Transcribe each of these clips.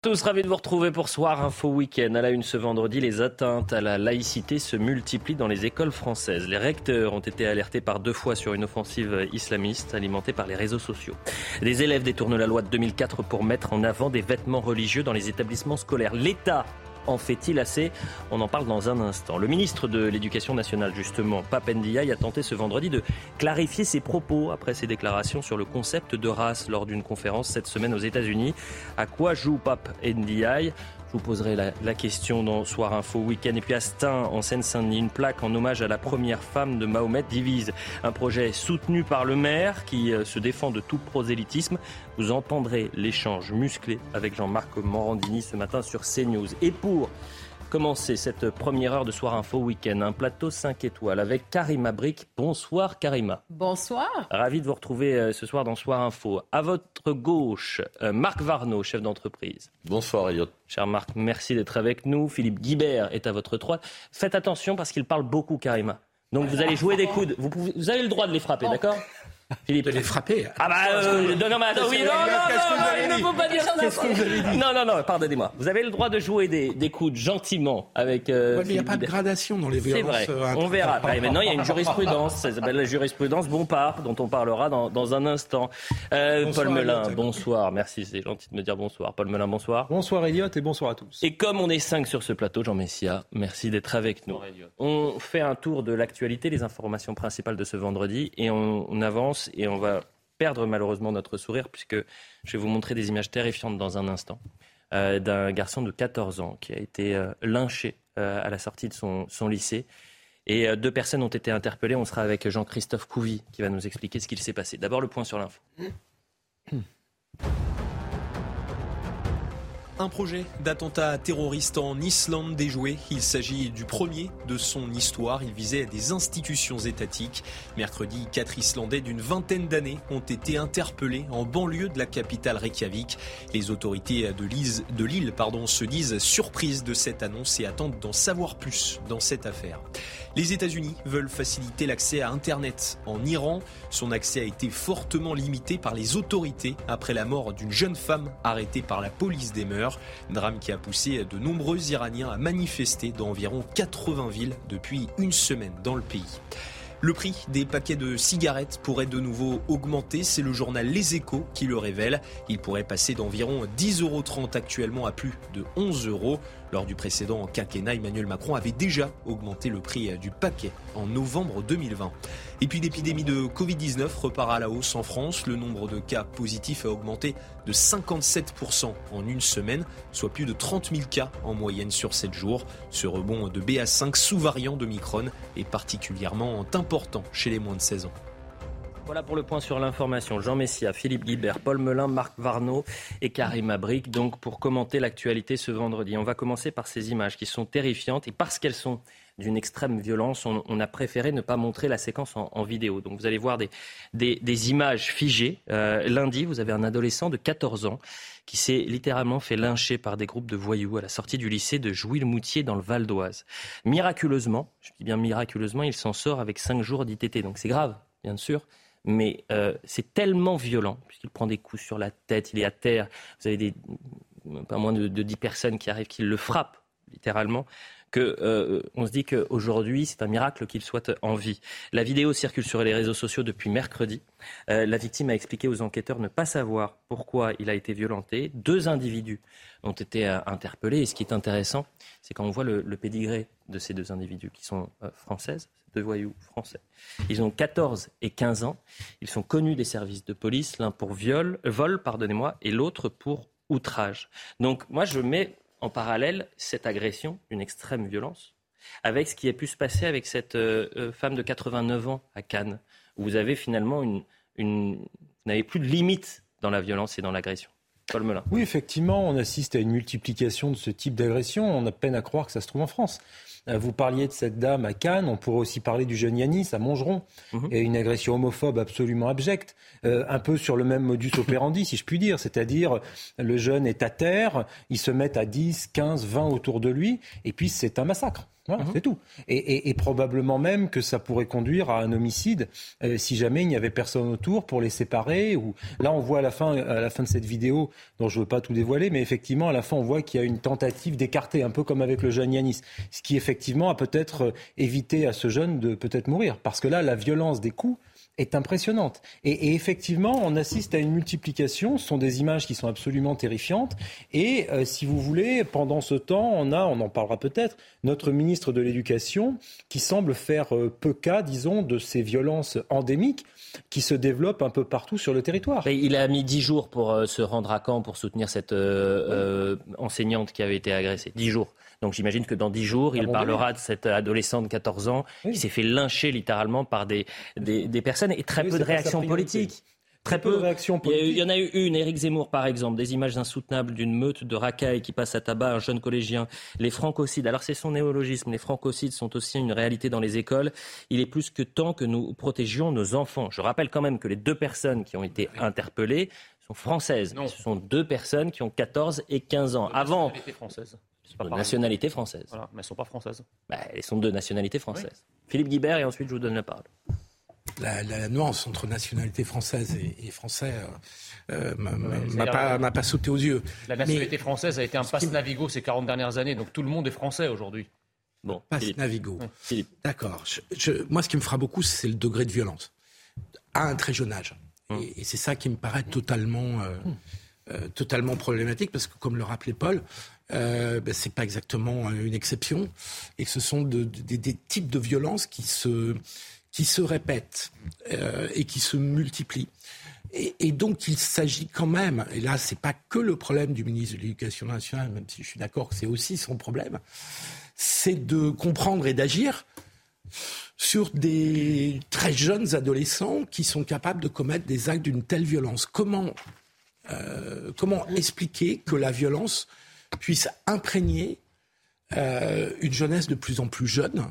Tous ravis de vous retrouver pour Soir Info Week-end. À la une ce vendredi, les atteintes à la laïcité se multiplient dans les écoles françaises. Les recteurs ont été alertés par deux fois sur une offensive islamiste alimentée par les réseaux sociaux. Des élèves détournent la loi de 2004 pour mettre en avant des vêtements religieux dans les établissements scolaires. L'État en fait-il assez On en parle dans un instant. Le ministre de l'Éducation nationale, justement, Pape Ndiaye, a tenté ce vendredi de clarifier ses propos après ses déclarations sur le concept de race lors d'une conférence cette semaine aux États-Unis. À quoi joue Pape Ndiaye? Je vous poserai la, la, question dans Soir Info Week-end. Et puis à Stein, en Seine-Saint-Denis, une plaque en hommage à la première femme de Mahomet divise. Un projet soutenu par le maire qui euh, se défend de tout prosélytisme. Vous entendrez l'échange musclé avec Jean-Marc Morandini ce matin sur CNews. Et pour commencer cette première heure de Soir Info Week-end. Un plateau 5 étoiles avec Karima Brick. Bonsoir Karima. Bonsoir. Ravi de vous retrouver euh, ce soir dans Soir Info. À votre gauche, euh, Marc Varno, chef d'entreprise. Bonsoir Elliot. Cher Marc, merci d'être avec nous. Philippe Guibert est à votre droite. Faites attention parce qu'il parle beaucoup Karima. Donc vous allez jouer des coudes. Vous, pouvez, vous avez le droit de les frapper, d'accord? Philippe. Les frapper. Ah bah euh, non, non, mais attends, oui, non, non, non, non, il ne faut pas dire ça. Qu'est-ce que vous avez dit Non, non, non, pardonnez-moi. Vous avez le droit de jouer des, des coudes gentiment avec. Euh, ouais, mais il n'y a pas de gradation dans les violences. C'est vrai. On verra. Après, maintenant, il y a une jurisprudence. Ça s'appelle la jurisprudence Bompard, dont on parlera dans, dans un instant. Euh, bonsoir, Paul Melun, Elliot. bonsoir. Merci, c'est gentil de me dire bonsoir. Paul Melun, bonsoir. Bonsoir Elliot et bonsoir à tous. Et comme on est cinq sur ce plateau, Jean Messia, merci d'être avec nous. On fait un tour de l'actualité, les informations principales de ce vendredi, et on, on avance et on va perdre malheureusement notre sourire puisque je vais vous montrer des images terrifiantes dans un instant euh, d'un garçon de 14 ans qui a été euh, lynché euh, à la sortie de son, son lycée. Et deux personnes ont été interpellées. On sera avec Jean-Christophe Couvi qui va nous expliquer ce qu'il s'est passé. D'abord le point sur l'info. Un projet d'attentat terroriste en Islande déjoué. Il s'agit du premier de son histoire. Il visait des institutions étatiques. Mercredi, quatre Islandais d'une vingtaine d'années ont été interpellés en banlieue de la capitale Reykjavik. Les autorités de l'île, se disent surprises de cette annonce et attendent d'en savoir plus dans cette affaire. Les États-Unis veulent faciliter l'accès à Internet en Iran. Son accès a été fortement limité par les autorités après la mort d'une jeune femme arrêtée par la police des mœurs. Drame qui a poussé de nombreux Iraniens à manifester dans environ 80 villes depuis une semaine dans le pays. Le prix des paquets de cigarettes pourrait de nouveau augmenter, c'est le journal Les Échos qui le révèle. Il pourrait passer d'environ 10,30 euros actuellement à plus de 11 euros. Lors du précédent quinquennat, Emmanuel Macron avait déjà augmenté le prix du paquet en novembre 2020. Et puis l'épidémie de Covid-19 repart à la hausse en France. Le nombre de cas positifs a augmenté de 57% en une semaine, soit plus de 30 000 cas en moyenne sur 7 jours. Ce rebond de BA5 sous-variant de Micron est particulièrement important chez les moins de 16 ans. Voilà pour le point sur l'information. Jean Messia, Philippe Guibert, Paul Melun, Marc Varno et Karim Abric. Donc pour commenter l'actualité ce vendredi, on va commencer par ces images qui sont terrifiantes et parce qu'elles sont d'une extrême violence, on, a préféré ne pas montrer la séquence en, vidéo. Donc vous allez voir des images figées. Euh, lundi, vous avez un adolescent de 14 ans qui s'est littéralement fait lyncher par des groupes de voyous à la sortie du lycée de Jouy-le-Moutier dans le Val d'Oise. Miraculeusement, je dis bien miraculeusement, il s'en sort avec 5 jours d'ITT. Donc c'est grave, bien sûr, mais euh, c'est tellement violent, puisqu'il prend des coups sur la tête, il est à terre, vous avez pas moins de, de 10 personnes qui arrivent, qui le frappent, littéralement, que euh, on se dit qu'aujourd'hui, c'est un miracle qu'il soit en vie. La vidéo circule sur les réseaux sociaux depuis mercredi. Euh, la victime a expliqué aux enquêteurs ne pas savoir pourquoi il a été violenté. Deux individus ont été euh, interpellés. Et ce qui est intéressant, c'est quand on voit le, le pédigré de ces deux individus qui sont françaises, deux voyous français. Ils ont 14 et 15 ans. Ils sont connus des services de police, l'un pour viol, vol, pardonnez-moi, et l'autre pour outrage. Donc moi, je mets en parallèle cette agression, une extrême violence, avec ce qui a pu se passer avec cette euh, femme de 89 ans à Cannes, où vous avez finalement une, vous n'avez plus de limite dans la violence et dans l'agression. Paul. Oui, effectivement, on assiste à une multiplication de ce type d'agression. On a peine à croire que ça se trouve en France. Euh, vous parliez de cette dame à Cannes, on pourrait aussi parler du jeune Yanis à Montgeron, mhm. et une agression homophobe absolument abjecte, euh, un peu sur le même modus operandi, si je puis dire, c'est-à-dire le jeune est à terre, ils se mettent à 10, 15, 20 autour de lui, et puis c'est un massacre. Voilà, mhm. c'est tout. Et, probablement même que ça pourrait conduire à un homicide euh, si jamais il n'y avait personne autour pour les séparer. Ou là, on voit à la fin, à la fin de cette vidéo, dont je ne veux pas tout dévoiler, mais effectivement, à la fin, on voit qu'il y a une tentative d'écarter, un peu comme avec le jeune Yanis, ce qui effectivement a peut-être euh, évité à ce jeune de peut-être mourir, parce que là, la violence des coups est impressionnante. Et, effectivement, on assiste à une multiplication. Ce sont des images qui sont absolument terrifiantes. Et euh, si vous voulez, pendant ce temps, on a, on en parlera peut-être, notre ministre de l'Éducation qui semble faire euh, peu cas, disons, de ces violences endémiques qui se développent un peu partout sur le territoire. il a mis dix jours pour euh, se rendre à Caen pour soutenir cette enseignante qui avait été agressée. Dix jours. Donc j'imagine que dans dix jours, il parlera de cette adolescente de 14 ans qui s'est fait lyncher littéralement par des, des, personnes et très peu de réactions politiques. Très peu. de réactions politiques. Il y en a eu une, Éric Zemmour par exemple, des images insoutenables d'une meute de racailles qui passe à tabac un jeune collégien. Les francocides, alors c'est son néologisme, les francocides sont aussi une réalité dans les écoles. Il est plus que temps que nous protégions nos enfants. Je rappelle quand même que les deux personnes qui ont été interpellées sont françaises. Ce sont deux personnes qui ont 14 et 15 ans. Avant, de nationalité française. mais elles ne sont pas françaises. Bah, elles sont de nationalité française. Philippe Guibert, et ensuite je vous donne la parole. La, nuance entre nationalité française et, français euh, euh m'a pas, pas, sauté aux yeux. La nationalité française a été un passe Navigo ces 40 dernières années, donc tout le monde est français aujourd'hui. Bon, passe Navigo. D'accord. moi, ce qui me fera beaucoup, c'est le degré de violence à un très jeune âge. Hum. Et, c'est ça qui me paraît totalement, euh, euh, totalement problématique, parce que comme le rappelait Paul, euh, ben, c'est pas exactement une exception, et que ce sont des types de violences qui se, qui se répètent euh, et qui se multiplient. Et, donc il s'agit quand même, et là c'est pas que le problème du ministre de l'Éducation nationale, même si je suis d'accord que c'est aussi son problème, c'est de comprendre et d'agir sur des très jeunes adolescents qui sont capables de commettre des actes d'une telle violence. Comment, euh, comment expliquer que la violence puisse imprégner euh, une jeunesse de plus en plus jeune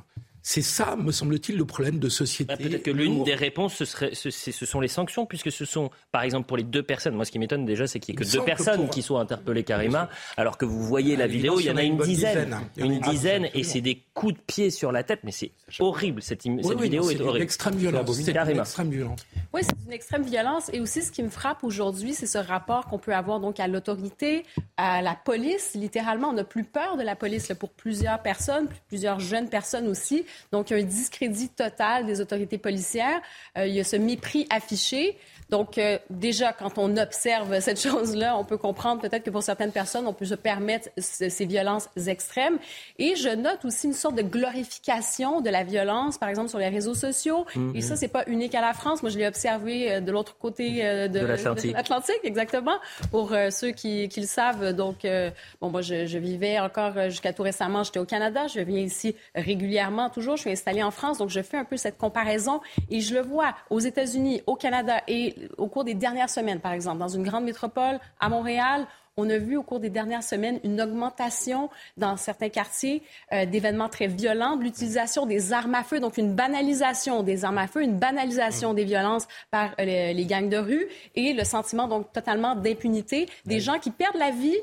c'est ça, me semble-t-il, le problème de société. Bah, peut-être que l'une des réponses, ce, serait, ce, sont les sanctions, puisque ce sont, par exemple, pour les deux personnes. Moi, ce qui m'étonne déjà, c'est qu'il n'y ait que deux personnes qui soient interpellées, Karima, alors que vous voyez la vidéo, il y en a une dizaine. Une dizaine, et c'est des coups de pied sur la tête, mais c'est horrible. Cette, vidéo est, horrible. Extrême violence. C'est une extrême violence. Oui, c'est une extrême violence. Et aussi, ce qui me frappe aujourd'hui, c'est ce rapport qu'on peut avoir donc à l'autorité, à la police. Littéralement, on n'a plus peur de la police pour plusieurs personnes, plusieurs jeunes personnes aussi. Donc, il y a un discrédit total des autorités policières. Euh, il y a ce mépris affiché. Donc, euh, déjà, quand on observe cette chose-là, on peut comprendre peut-être que pour certaines personnes, on peut se permettre ces violences extrêmes. Et je note aussi une sorte de glorification de la violence, par exemple, sur les réseaux sociaux. Et ça, c'est pas unique à la France. Moi, je l'ai observé euh, de l'autre côté euh, de, l'Atlantique, exactement. Pour ceux qui, qui, le savent, donc, bon, moi, je, je vivais encore jusqu'à tout récemment, j'étais au Canada. Je viens ici régulièrement, toujours. Je suis installée en France, donc je fais un peu cette comparaison. Et je le vois aux États-Unis, au Canada et au cours des dernières semaines, par exemple, dans une grande métropole, à Montréal, on a vu au cours des dernières semaines une augmentation dans certains quartiers euh, d'événements très violents, de l'utilisation des armes à feu, donc une banalisation des armes à feu, une banalisation des violences par euh, les, gangs de rue et le sentiment donc totalement d'impunité des gens qui perdent la vie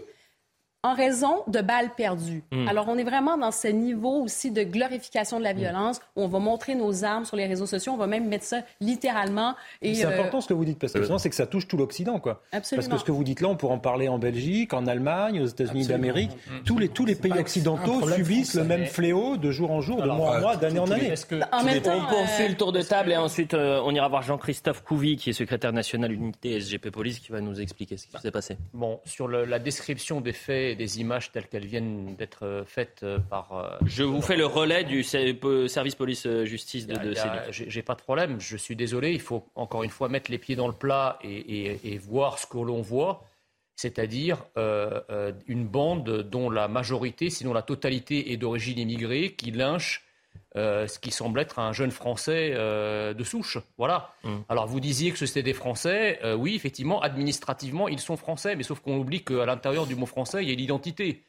en raison de balles perdues. Hmm. Alors, on est vraiment dans ce niveau aussi de glorification de la violence où on va montrer nos armes sur les réseaux sociaux, on va même mettre ça littéralement. C'est euh, important ce que vous dites, parce que c'est que ça touche tout l'Occident, quoi. Absolument. Parce que ce que vous dites là, on pourrait en parler en Belgique, en Allemagne, aux États-Unis d'Amérique. Hmm. Tous les, tous les pays occidentaux subissent le même fléau de jour en jour, de mois en mois, d'année en année. En même temps, on fait le tour de table et ensuite euh, on ira voir Jean-Christophe Couvi, qui est secrétaire national unité SGP Police, qui va nous expliquer ce qui s'est passé. Bon, sur la description des faits des images telles qu'elles viennent d'être euh, faites euh, par. Euh, Je vous fais le relais du service police-justice de, de J'ai pas de problème. Je suis désolé. Il faut encore une fois mettre les pieds dans le plat et, voir ce que l'on voit. C'est-à-dire une bande dont la majorité, sinon la totalité, est d'origine immigrée, qui lynche euh, ce qui semble être un jeune Français euh, de souche. Voilà. Mm. Alors vous disiez que c'était des Français. Euh, oui, effectivement, administrativement, ils sont Français, mais sauf qu'on oublie qu'à l'intérieur du mot français, il y a l'identité.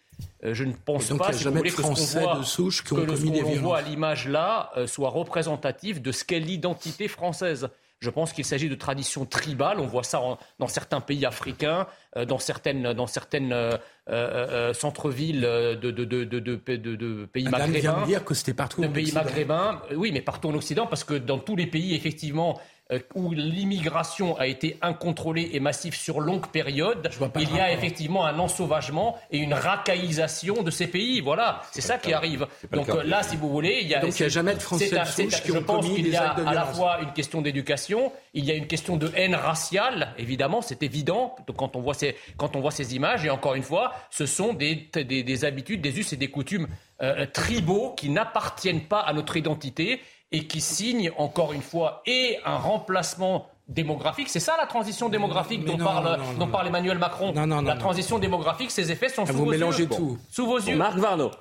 je ne pense pas, si vous voulez, que ce qu'on voit, de souche qui ont que voit à l'image là soit représentatif de ce qu'est l'identité française. Je pense qu'il s'agit de traditions tribales. On voit ça dans certains pays africains, dans certaines, dans certaines euh, euh, centre-ville de, de, de, de, pays maghrébins. vient de dire que c'était partout. De pays maghrébins, oui, mais partout en Occident, parce que dans tous les pays, effectivement, euh, où l'immigration a été incontrôlée et massive sur longue période, il y a effectivement un ensauvagement et une racaillisation de ces pays. Voilà, c'est ça qui arrive. Donc là, si vous voulez, il y a, Donc il n'y a jamais de Français de souche qui Je pense qu'il y a à la fois une question d'éducation, il y a une question de haine raciale, évidemment, c'est évident quand on, voit ces, quand on voit ces images. Et encore une fois, ce sont des, des, habitudes, des us et des coutumes euh, tribaux qui n'appartiennent pas à notre identité et qui signe encore une fois et un remplacement démographique. C'est ça la transition démographique dont, parle, dont parle Emmanuel Macron. la transition démographique, ses effets sont ah, sous vous vos mélangez yeux. tout. Sous vos yeux. Marc Varno.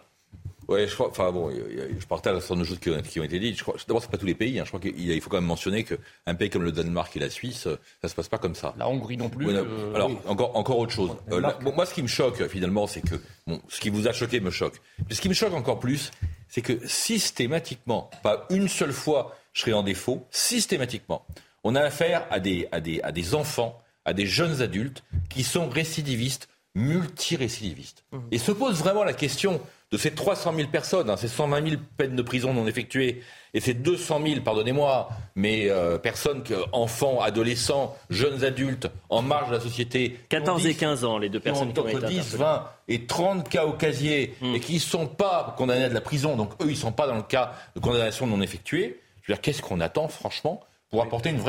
Ouais, je crois. Enfin bon, je partage un certain nombre de choses qui ont, qui ont été dites. D'abord, c'est pas tous les pays. Hein. Je crois qu'il faut quand même mentionner qu'un pays comme le Danemark et la Suisse, ça se passe pas comme ça. La Hongrie non plus. Euh, alors encore encore autre chose. Euh, moi, ce qui me choque finalement, c'est que bon, ce qui vous a choqué me choque. Mais ce qui me choque encore plus, c'est que systématiquement, pas une seule fois, je serai en défaut. Systématiquement, on a affaire à des à des à des enfants, à des jeunes adultes qui sont récidivistes multirécidivistes. Mmh. Et se pose vraiment la question de ces 300 000 personnes, hein, ces 120 000 peines de prison non effectuées, et ces 200 000, pardonnez-moi, mais euh, personnes, enfants, adolescents, jeunes adultes, en marge de la société. 14 et 15 ans, les deux personnes qui ont, qui ont 10, 20 et 30 cas au casier, mmh. et qui ne sont pas condamnés à de la prison, donc eux, ils ne sont pas dans le cas de condamnation non effectuée. Je veux dire, qu'est-ce qu'on attend, franchement?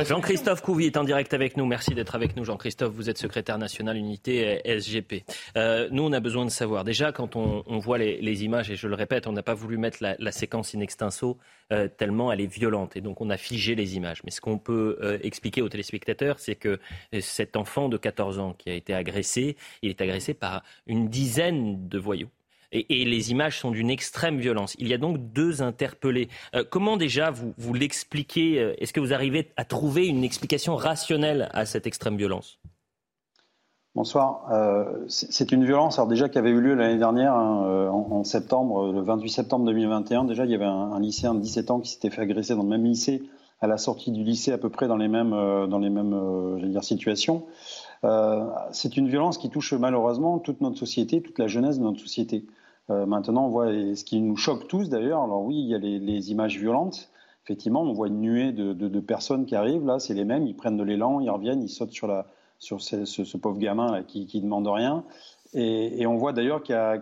Jean-Christophe Couvi est en direct avec nous. Merci d'être avec nous, Jean-Christophe. Vous êtes secrétaire national unité SGP. Euh, nous, on a besoin de savoir. Déjà, quand on, voit les, images, et je le répète, on n'a pas voulu mettre la, séquence in extenso euh, tellement elle est violente. Et donc, on a figé les images. Mais ce qu'on peut euh, expliquer aux téléspectateurs, c'est que cet enfant de 14 ans qui a été agressé, il est agressé par une dizaine de voyous. Et, les images sont d'une extrême violence. Il y a donc deux interpellés. Euh, comment déjà vous, vous l'expliquez euh, Est-ce que vous arrivez à trouver une explication rationnelle à cette extrême violence? Bonsoir. Euh, c'est une violence, alors déjà qui avait eu lieu l'année dernière, hein, en, septembre, le 28 septembre 2021. Déjà, il y avait un, lycéen de 17 ans qui s'était fait agresser dans le même lycée, à la sortie du lycée, à peu près dans les mêmes, dans les mêmes, situations. c'est une violence qui touche malheureusement toute notre société, toute la jeunesse de notre société. Euh, maintenant, on voit ce qui nous choque tous d'ailleurs. Alors oui, il y a les, images violentes. Effectivement, on voit une nuée de, personnes qui arrivent. Là, c'est les mêmes. Ils prennent de l'élan, ils reviennent, ils sautent sur, la, sur ce, pauvre gamin qui, qui demande rien. Et, on voit d'ailleurs qu'il y a,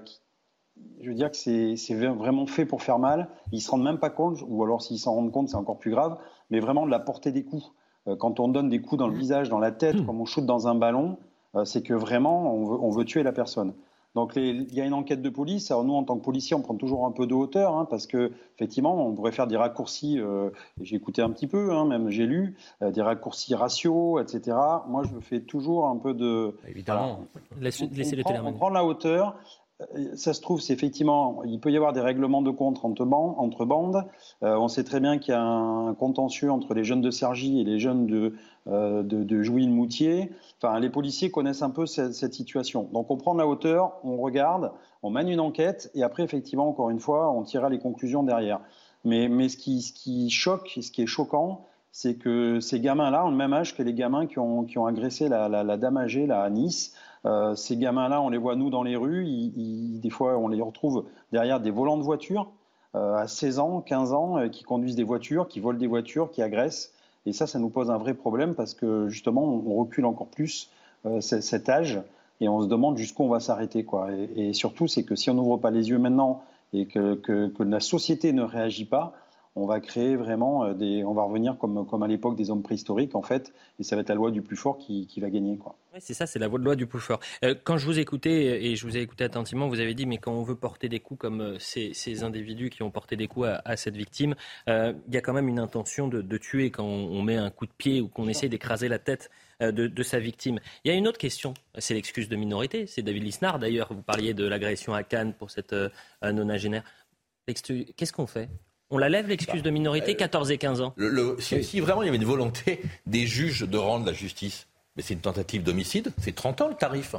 je veux dire que c'est vraiment fait pour faire mal. Ils se rendent même pas compte, ou alors s'ils s'en rendent compte, c'est encore plus grave. Mais vraiment de la portée des coups. Euh, quand on donne des coups dans le visage, dans la tête, mmh. comme on shoot dans un ballon, euh, c'est que vraiment on veut tuer la personne. Donc il y a une enquête de police. Alors nous, en tant que policiers, on prend toujours un peu de hauteur hein, parce que effectivement, on pourrait faire des raccourcis. Euh, j'ai écouté un petit peu, hein, même j'ai lu euh, des raccourcis ratios, etc. Moi, je fais toujours un peu de. Évidemment. Laissez, on, le prend, on prend la hauteur ça se trouve, c'est effectivement, il peut y avoir des règlements de compte entre, bandes. Euh, on sait très bien qu'il y a un contentieux entre les jeunes de Sergy et les jeunes de, euh, de, Jouy-le-Moutier. Enfin, les policiers connaissent un peu cette, situation. Donc, on prend la hauteur, on regarde, on mène une enquête, et après, effectivement, encore une fois, on tirera les conclusions derrière. Mais, ce, qui, ce qui choque, ce qui est choquant, c'est que ces gamins-là ont le même âge que les gamins qui ont, qui ont agressé la, la dame âgée là, à Nice. Euh, ces gamins-là, on les voit nous dans les rues, des fois on les retrouve derrière des volants de voitures euh, à 16 ans, 15 ans, euh, qui conduisent des voitures, qui volent des voitures, qui agressent. Et ça, ça nous pose un vrai problème parce que justement, on recule encore plus cet âge et on se demande jusqu'où on va s'arrêter. Et, et, surtout, c'est que si on n'ouvre pas les yeux maintenant et que, que la société ne réagit pas, on va créer vraiment euh, des, on va revenir comme, comme à l'époque des hommes préhistoriques en fait, et ça va être la loi du plus fort qui, va gagner quoi. Oui, c'est ça, c'est la loi du plus fort. Euh, quand je vous écoutais et je vous ai écouté attentivement, vous avez dit mais quand on veut porter des coups comme euh, ces, individus qui ont porté des coups à, cette victime, il y a quand même une intention de, tuer quand on, met un coup de pied ou qu'on essaie d'écraser la tête de, sa victime. Il y a une autre question, c'est l'excuse de minorité. C'est David Lisnard d'ailleurs. Vous parliez de l'agression à Cannes pour cette nonagénaire. Qu'est-ce qu'on fait On la lève l'excuse de minorité, 14 et 15 ans. si, vraiment il y avait une volonté des juges de rendre la justice, mais c'est une tentative d'homicide, c'est 30 ans le tarif.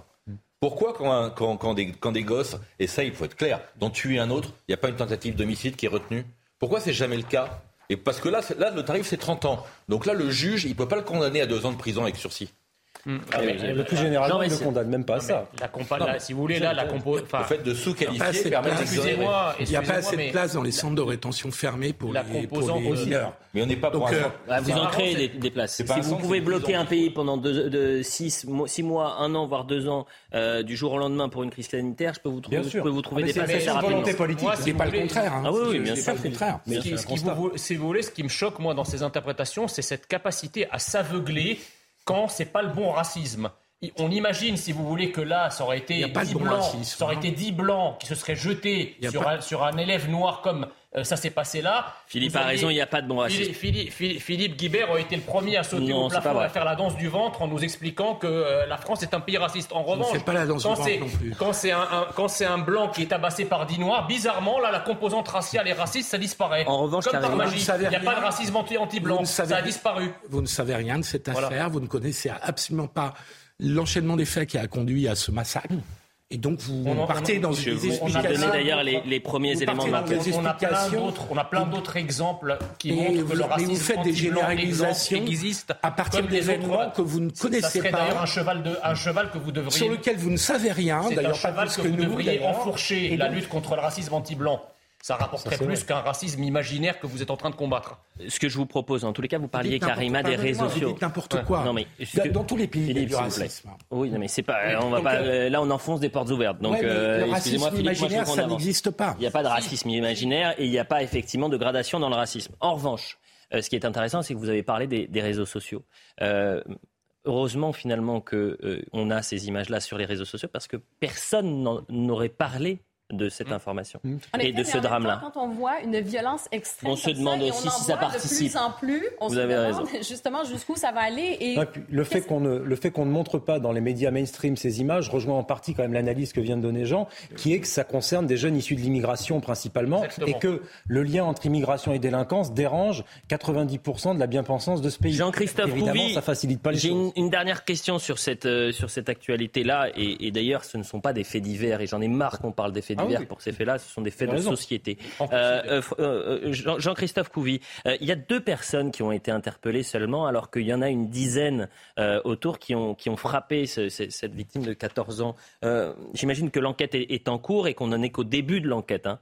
Pourquoi quand, quand, des, quand des gosses essayent, il faut être clair, d'en tuer un autre, il n'y a pas une tentative d'homicide qui est retenue? Pourquoi c'est jamais le cas? Et parce que là, là, le tarif c'est 30 ans. Donc là, le juge, il ne peut pas le condamner à deux ans de prison avec sursis. Hmm. Ah, le plus généralement, il ne condamne même pas ça. La si vous voulez, là, la compo... Le fait de sous-qualifier permet Excusez-moi, il n'y a pas assez de place dans les centres de rétention fermés pour la les, pour les Mais on n'est pas pour euh, bah, Vous en créez des, places. Si vous pouvez bloquer un pays pendant 6 mois, 1 an, voire 2 ans, euh, du jour au lendemain pour une crise sanitaire, je peux vous trouver, je peux vous trouver des places assez rapidement. volonté politique, c'est pas le contraire. Ah oui, bien sûr. Si vous voulez, ce qui me choque, moi, dans ces interprétations, c'est cette capacité à s'aveugler quand c'est pas le bon racisme on imagine, si vous voulez, que là, ça aurait été 10 blancs, ça aurait hein. été 10 blancs qui se seraient jetés sur, un, élève noir comme euh, ça s'est passé là. Philippe a raison, il n'y a pas de bon racisme. Philippe, Guibert a été le premier à sauter au plafond et à faire la danse du ventre en nous expliquant que euh, la France est un pays raciste. En revanche, pas la danse quand c'est un, quand c'est un blanc qui est tabassé par 10 noirs, bizarrement là, la composante raciale et raciste, ça disparaît. En revanche, comme par magie, il n'y a pas de racisme anti-blanc, ça a disparu. Vous ne savez rien de cette affaire, vous ne connaissez absolument pas l'enchaînement des faits qui a conduit à ce massacre. Et donc vous partez dans une On a donné d'ailleurs les, premiers éléments de ma On a plein d'autres exemples qui montrent que le racisme vous faites des généralisations existe à partir d'événements que vous ne connaissez ça pas. d'ailleurs un cheval, de, un cheval que vous devriez... Sur lequel vous ne savez rien. Un cheval que, vous devriez enfourcher, la lutte contre le racisme anti-blanc ça rapporterait plus qu'un racisme imaginaire que vous êtes en train de combattre. Ce que je vous propose, en tous les cas, vous parliez, Karima, des réseaux sociaux. n'importe quoi. Non, mais, dans, tous les pays, il y a du racisme. Oui, mais c'est pas. On va pas euh, là, on enfonce des portes ouvertes. Donc, euh, le racisme imaginaire, ça n'existe pas. Il n'y a pas de racisme imaginaire et il n'y a pas effectivement de gradation dans le racisme. En revanche, euh, ce qui est intéressant, c'est que vous avez parlé des, des réseaux sociaux. heureusement, finalement, qu'on a ces images-là sur les réseaux sociaux parce que personne n'aurait parlé de cette mmh. information mmh. et de ce drame-là. Quand on voit une violence extrême, on se demande aussi si ça participe. De plus en plus, on Vous se avez demande raison. justement jusqu'où ça va aller. Et le fait qu'on ne le fait qu'on ne montre pas dans les médias mainstream ces images rejoint en partie quand même l'analyse que vient de donner Jean, qui est que ça concerne des jeunes issus de l'immigration principalement, et que le lien entre immigration et délinquance dérange 90% de la bien-pensance de ce pays. Jean-Christophe Évidemment, ça facilite pas les J'ai une, une, dernière question sur cette euh, sur cette actualité-là, et, et d'ailleurs, ce ne sont pas des faits divers, et j'en ai marre qu'on parle des faits ah divers pour ces faits-là, ce sont des faits de société. Euh, euh, euh, Jean-Christophe Couvi, il y a deux personnes qui ont été interpellées seulement, alors qu'il y en a une dizaine autour qui ont, qui ont frappé cette victime de 14 ans. J'imagine que l'enquête est, en cours et qu'on n'en est qu'au début de l'enquête. Hein.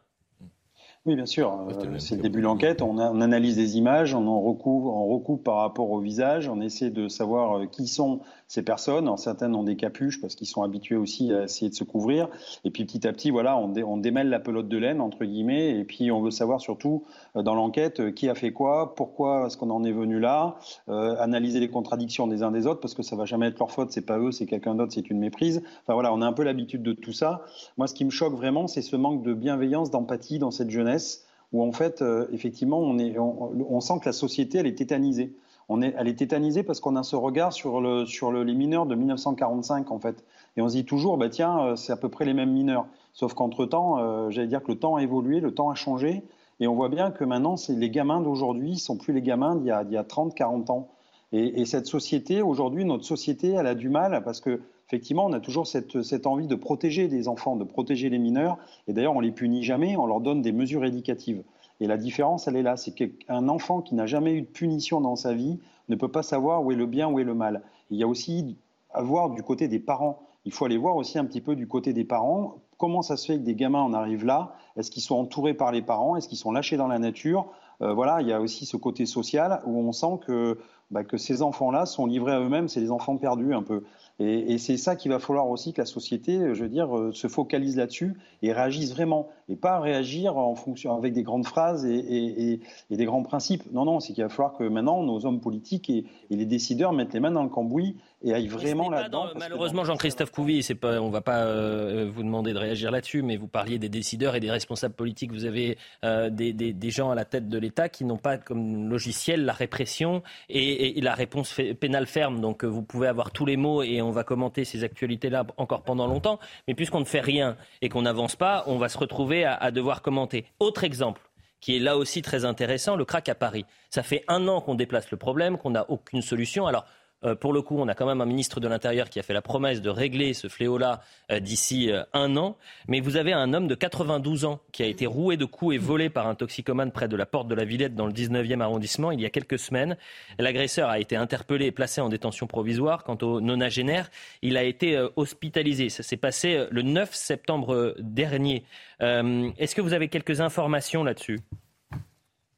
Oui, bien sûr. c'est le début de l'enquête. On, analyse des images, on en recoupe, on recoupe par rapport au visage, on essaie de savoir qui sont ces personnes. Alors, certaines ont des capuches parce qu'ils sont habitués aussi à essayer de se couvrir. Et puis petit à petit, voilà, on, démêle la pelote de laine entre guillemets. Et puis on veut savoir surtout euh, dans l'enquête euh, qui a fait quoi, pourquoi est-ce qu'on en est venu là, euh, analyser les contradictions des uns des autres parce que ça va jamais être leur faute, c'est pas eux, c'est quelqu'un d'autre, c'est une méprise. Enfin voilà, on a un peu l'habitude de tout ça. Moi, ce qui me choque vraiment, c'est ce manque de bienveillance, d'empathie dans cette jeunesse où en fait, effectivement, on, est, on, sent que la société, elle est tétanisée elle est tétanisée parce qu'on a ce regard sur, les mineurs de 1945 en fait. Et on se dit toujours, bah tiens, euh, c'est à peu près les mêmes mineurs. Sauf qu'entre-temps, euh, j'allais dire que le temps a évolué, le temps a changé. Et on voit bien que maintenant, les gamins d'aujourd'hui ne sont plus les gamins d'il y a, 30, 40 ans. Et, cette société, aujourd'hui, notre société, elle a du mal parce que effectivement, on a toujours cette, cette, envie de protéger des enfants, de protéger les mineurs. Et d'ailleurs, on les punit jamais, on leur donne des mesures éducatives. Et la différence, elle est là, c'est qu'un enfant qui n'a jamais eu de punition dans sa vie ne peut pas savoir où est le bien, où est le mal. il y a aussi à voir du côté des parents. Il faut aller voir aussi un petit peu du côté des parents. Comment ça se fait que des gamins en arrivent là? Est-ce qu'ils sont entourés par les parents? Est-ce qu'ils sont lâchés dans la nature? Euh, Voilà, il y a aussi ce côté social où on sent que, bah, que ces enfants-là sont livrés à eux-mêmes. C'est des enfants perdus un peu. Et, c'est ça qu'il va falloir aussi que la société, je veux dire, euh, se focalise là-dessus et réagisse vraiment. Et pas réagir en fonction avec des grandes phrases et, des grands principes. Non, non, c'est qu'il va falloir que maintenant nos hommes politiques et, les décideurs mettent les mains dans le cambouis et aillent vraiment là-dedans. Malheureusement, Jean-Christophe Couvi, c'est pas, on va pas euh, vous demander de réagir là-dessus, mais vous parliez des décideurs et des responsables politiques. Vous avez euh, des, gens à la tête de l'État qui n'ont pas comme logiciel la répression et, la réponse pénale ferme. Donc vous pouvez avoir tous les mots et on va commenter ces actualités-là encore pendant longtemps. Mais puisqu'on ne fait rien et qu'on n'avance pas, on va se retrouver à, devoir commenter. Autre exemple qui est là aussi très intéressant, le crack à Paris. Ça fait un an qu'on déplace le problème, qu'on n'a aucune solution. Alors, euh, pour le coup, on a quand même un ministre de l'Intérieur qui a fait la promesse de régler ce fléau-là euh, d'ici euh, un an. Mais vous avez un homme de 92 ans qui a été roué de coups et volé par un toxicomane près de la porte de la Villette dans le 19e arrondissement il y a quelques semaines. L'agresseur a été interpellé et placé en détention provisoire. Quant au nonagénaire, il a été hospitalisé. Ça s'est passé le 9 septembre dernier. Est-ce que vous avez quelques informations là-dessus?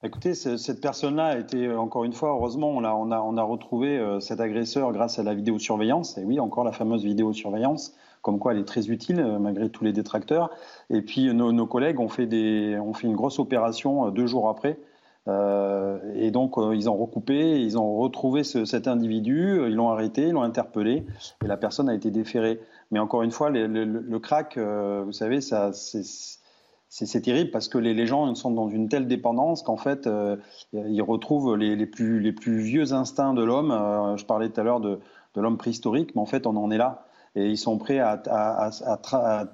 Écoutez, cette personne-là a été, euh, encore une fois, heureusement, on a, retrouvé euh, cet agresseur grâce à la vidéosurveillance. Et oui, encore la fameuse vidéosurveillance, comme quoi elle est très utile euh, malgré tous les détracteurs. Et puis nos, collègues ont fait, des, ont fait une grosse opération deux jours après. et donc ils ont recoupé, ils ont retrouvé cet individu, ils l'ont arrêté, ils l'ont interpellé, et la personne a été déférée. Mais encore une fois, le, le crack, vous savez, ça, c'est c'est terrible parce que les, gens sont dans une telle dépendance qu'en fait, euh, ils retrouvent les, plus, les plus vieux instincts de l'homme. Euh, je parlais tout à l'heure de, l'homme préhistorique, mais en fait, on en est là. Et ils sont prêts à,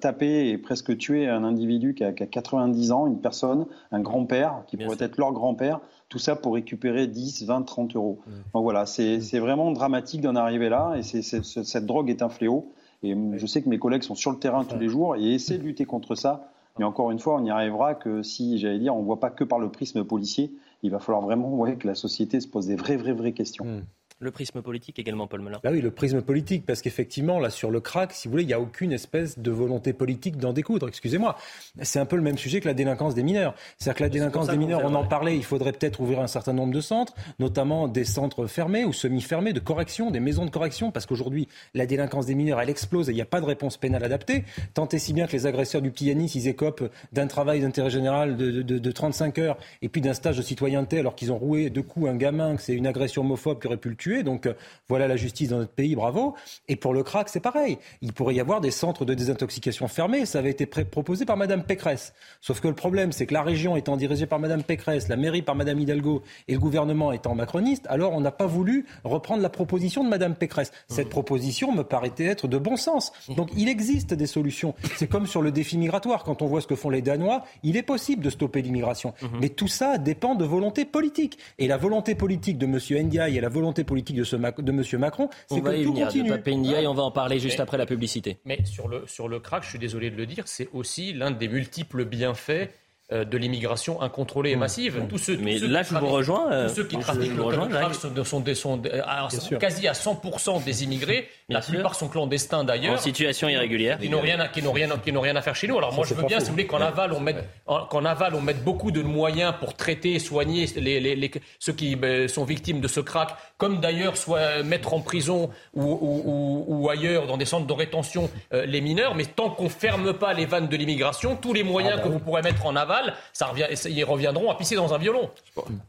taper et presque tuer un individu qui a, 90 ans, une personne, un grand-père, qui pourrait être leur grand-père, tout ça pour récupérer 10, 20, 30 euros. Mmh. Donc voilà, mmh. c'est vraiment dramatique d'en arriver là, et cette drogue est un fléau. Et je sais que mes collègues sont sur le terrain tous les jours et essaient de lutter contre ça mais encore une fois, on n'y arrivera que si, j'allais dire, on ne voit pas que par le prisme policier. Il va falloir vraiment que la société se pose des vraies, vraies, vraies questions. Hmm. Le prisme politique également, Paul Melun. Bah oui, le prisme politique, parce qu'effectivement, là, sur le crack, si vous voulez, il n'y a aucune espèce de volonté politique d'en découdre. Excusez-moi. C'est un peu le même sujet que la délinquance des mineurs. C'est-à-dire que la délinquance des mineurs, on en parlait, il faudrait peut-être ouvrir un certain nombre de centres, notamment des centres fermés ou semi-fermés de correction, des maisons de correction, parce qu'aujourd'hui, la délinquance des mineurs, elle explose et il n'y a pas de réponse pénale adaptée. Tant et si bien que les agresseurs du petit Yanis, ils écopent d'un travail d'intérêt général de, de, de 35 heures et puis d'un stage de citoyenneté alors qu'ils ont roué de coups un gamin, que c'est une agression homophobe qui aurait pu le tuer. Donc, voilà la justice dans notre pays, bravo. Et pour le crack, c'est pareil. Il pourrait y avoir des centres de désintoxication fermés. Ça avait été proposé par Madame Pécresse. Sauf que le problème, c'est que la région étant dirigée par Madame Pécresse, la mairie par Madame Hidalgo et le gouvernement étant macroniste, alors on n'a pas voulu reprendre la proposition de Madame Pécresse. Cette mmh. proposition me paraissait être de bon sens. Mmh. Donc il existe des solutions. C'est comme sur le défi migratoire. Quand on voit ce que font les Danois, il est possible de stopper l'immigration. Mmh. Mais tout ça dépend de volonté politique. Et la volonté politique de M. Ndiaye et la volonté politique de, ce, de M. Macron, c'est que tout continue. De on va en parler juste après la publicité. Mais sur le, sur le crack, je suis désolé de le dire, c'est aussi l'un des multiples bienfaits de l'immigration incontrôlée et mmh. massive. Tous ceux, Mais là, je vous rejoins. tous euh, ceux qui trafiquent le crack sont, sont, sont quasi à 100% des immigrés. la plupart sont clandestins d'ailleurs. En situation irrégulière. Qui n'ont rien, à, qui n'ont rien, qui n'ont rien à faire chez nous. Alors moi, je veux bien, si vous voulez, qu'en aval, on mette, qu'en aval, on mette beaucoup de moyens pour traiter, soigner les, les, les, ceux qui ben, sont victimes de ce crack, comme d'ailleurs soit mettre en prison ou, ou, ou, ailleurs dans des centres de rétention euh, les mineurs. Mais tant qu'on ferme pas les vannes de l'immigration, tous les moyens ah bah que vous pourrez mettre en aval ça revient, ils reviendront à pisser dans un violon.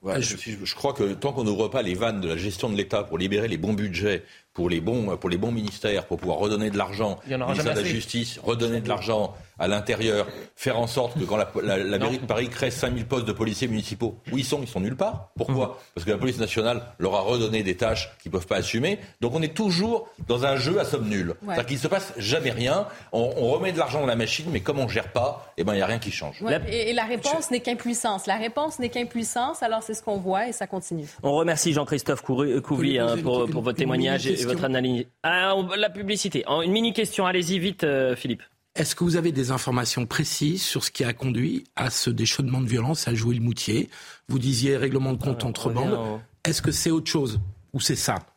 je... crois que tant qu'on n'ouvre pas les vannes de la gestion de l'État pour libérer les bons budgets, pour les bons, pour les bons ministères, pour pouvoir redonner de l'argent, ministère de la Justice, redonner de l'argent à l'intérieur, faire en sorte que quand la, mairie de Paris crée 5000 postes de policiers municipaux, où ils sont? Ils sont nulle part. Pourquoi? Mmh. Parce que la police nationale leur a redonné des tâches qu'ils ne peuvent pas assumer. Donc on est toujours dans un jeu à somme nulle. C'est-à-dire qu'il ne se passe jamais rien. On, remet de l'argent dans la machine, mais comme on ne gère pas, eh ben, il n'y a rien qui change. et, la réponse n'est qu'impuissance. La réponse n'est qu'impuissance, alors c'est ce qu'on voit et ça continue. On remercie Jean-Christophe Couvy hein, pour, votre témoignage et votre analyse. Ah, la publicité. Une mini-question, allez-y vite, euh, Philippe. Est-ce que vous avez des informations précises sur ce qui a conduit à ce déchaînement de violence à Jouy-le-Moutier? Vous disiez règlement de compte entre bandes. Est-ce que c'est autre chose ou c'est ça?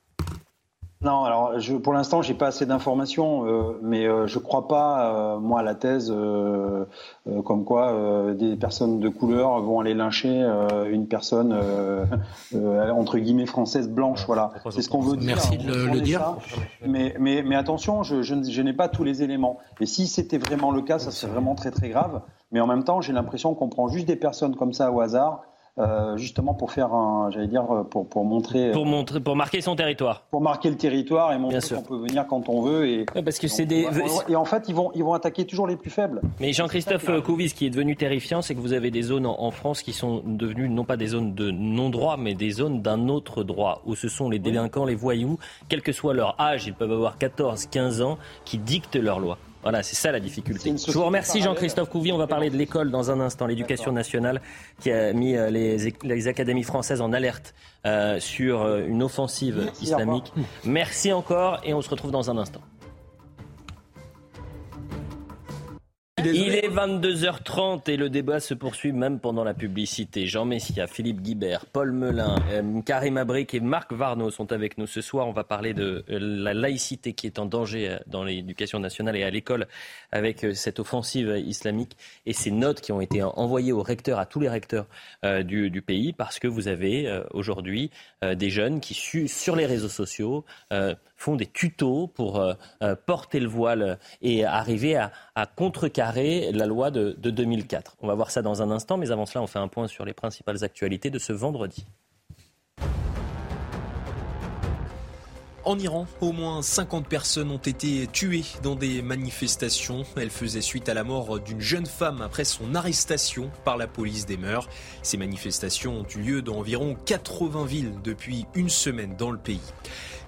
Non, alors je, pour l'instant, j'ai pas assez d'informations, euh, mais euh, je crois pas, euh, moi, à la thèse comme quoi des personnes de couleur vont aller lyncher une personne entre guillemets française blanche. Voilà, c'est ce qu'on veut dire. Merci de le, dire. Mais, mais, mais attention, je, je, je n'ai pas tous les éléments. Et si c'était vraiment le cas, ça serait vraiment très très grave. Mais en même temps, j'ai l'impression qu'on prend juste des personnes comme ça au hasard euh, justement pour faire un, j'allais dire, pour, pour montrer. Pour montrer, pour marquer son territoire. Pour marquer le territoire et montrer qu'on peut venir quand on veut. Et, parce que c'est des. Et en fait, ils vont, ils vont attaquer toujours les plus faibles. Mais Jean-Christophe Couvis, ce qui est devenu terrifiant, c'est que vous avez des zones en, France qui sont devenues non pas des zones de non-droit, mais des zones d'un autre droit, où ce sont les délinquants, les voyous, quel que soit leur âge, ils peuvent avoir 14, 15 ans, qui dictent leurs lois. Voilà, c'est ça la difficulté. Je vous remercie Jean-Christophe Couvi. On va parler de l'école dans un instant, l'éducation nationale qui a mis euh, les, académies françaises en alerte euh, sur euh, une offensive islamique. Merci encore et on se retrouve dans un instant. Il est 22h30 et le débat se poursuit même pendant la publicité. Jean Messia, Philippe Guibert, Paul Melun, euh, Karim Abric et Marc Varno sont avec nous ce soir. On va parler de euh, la laïcité qui est en danger euh, dans l'éducation nationale et à l'école avec cette offensive islamique et ces notes qui ont été envoyées aux recteurs, à tous les recteurs du, pays, parce que vous avez aujourd'hui des jeunes qui, sur les réseaux sociaux, font des tutos pour euh, euh, porter le voile et arriver à, contrecarrer la loi de, 2004. On va voir ça dans un instant, mais avant cela, on fait un point sur les principales actualités de ce vendredi. En Iran, au moins 50 personnes ont été tuées dans des manifestations. Elles faisaient suite à la mort d'une jeune femme après son arrestation par la police des mœurs. Ces manifestations ont eu lieu dans environ 80 villes depuis une semaine dans le pays.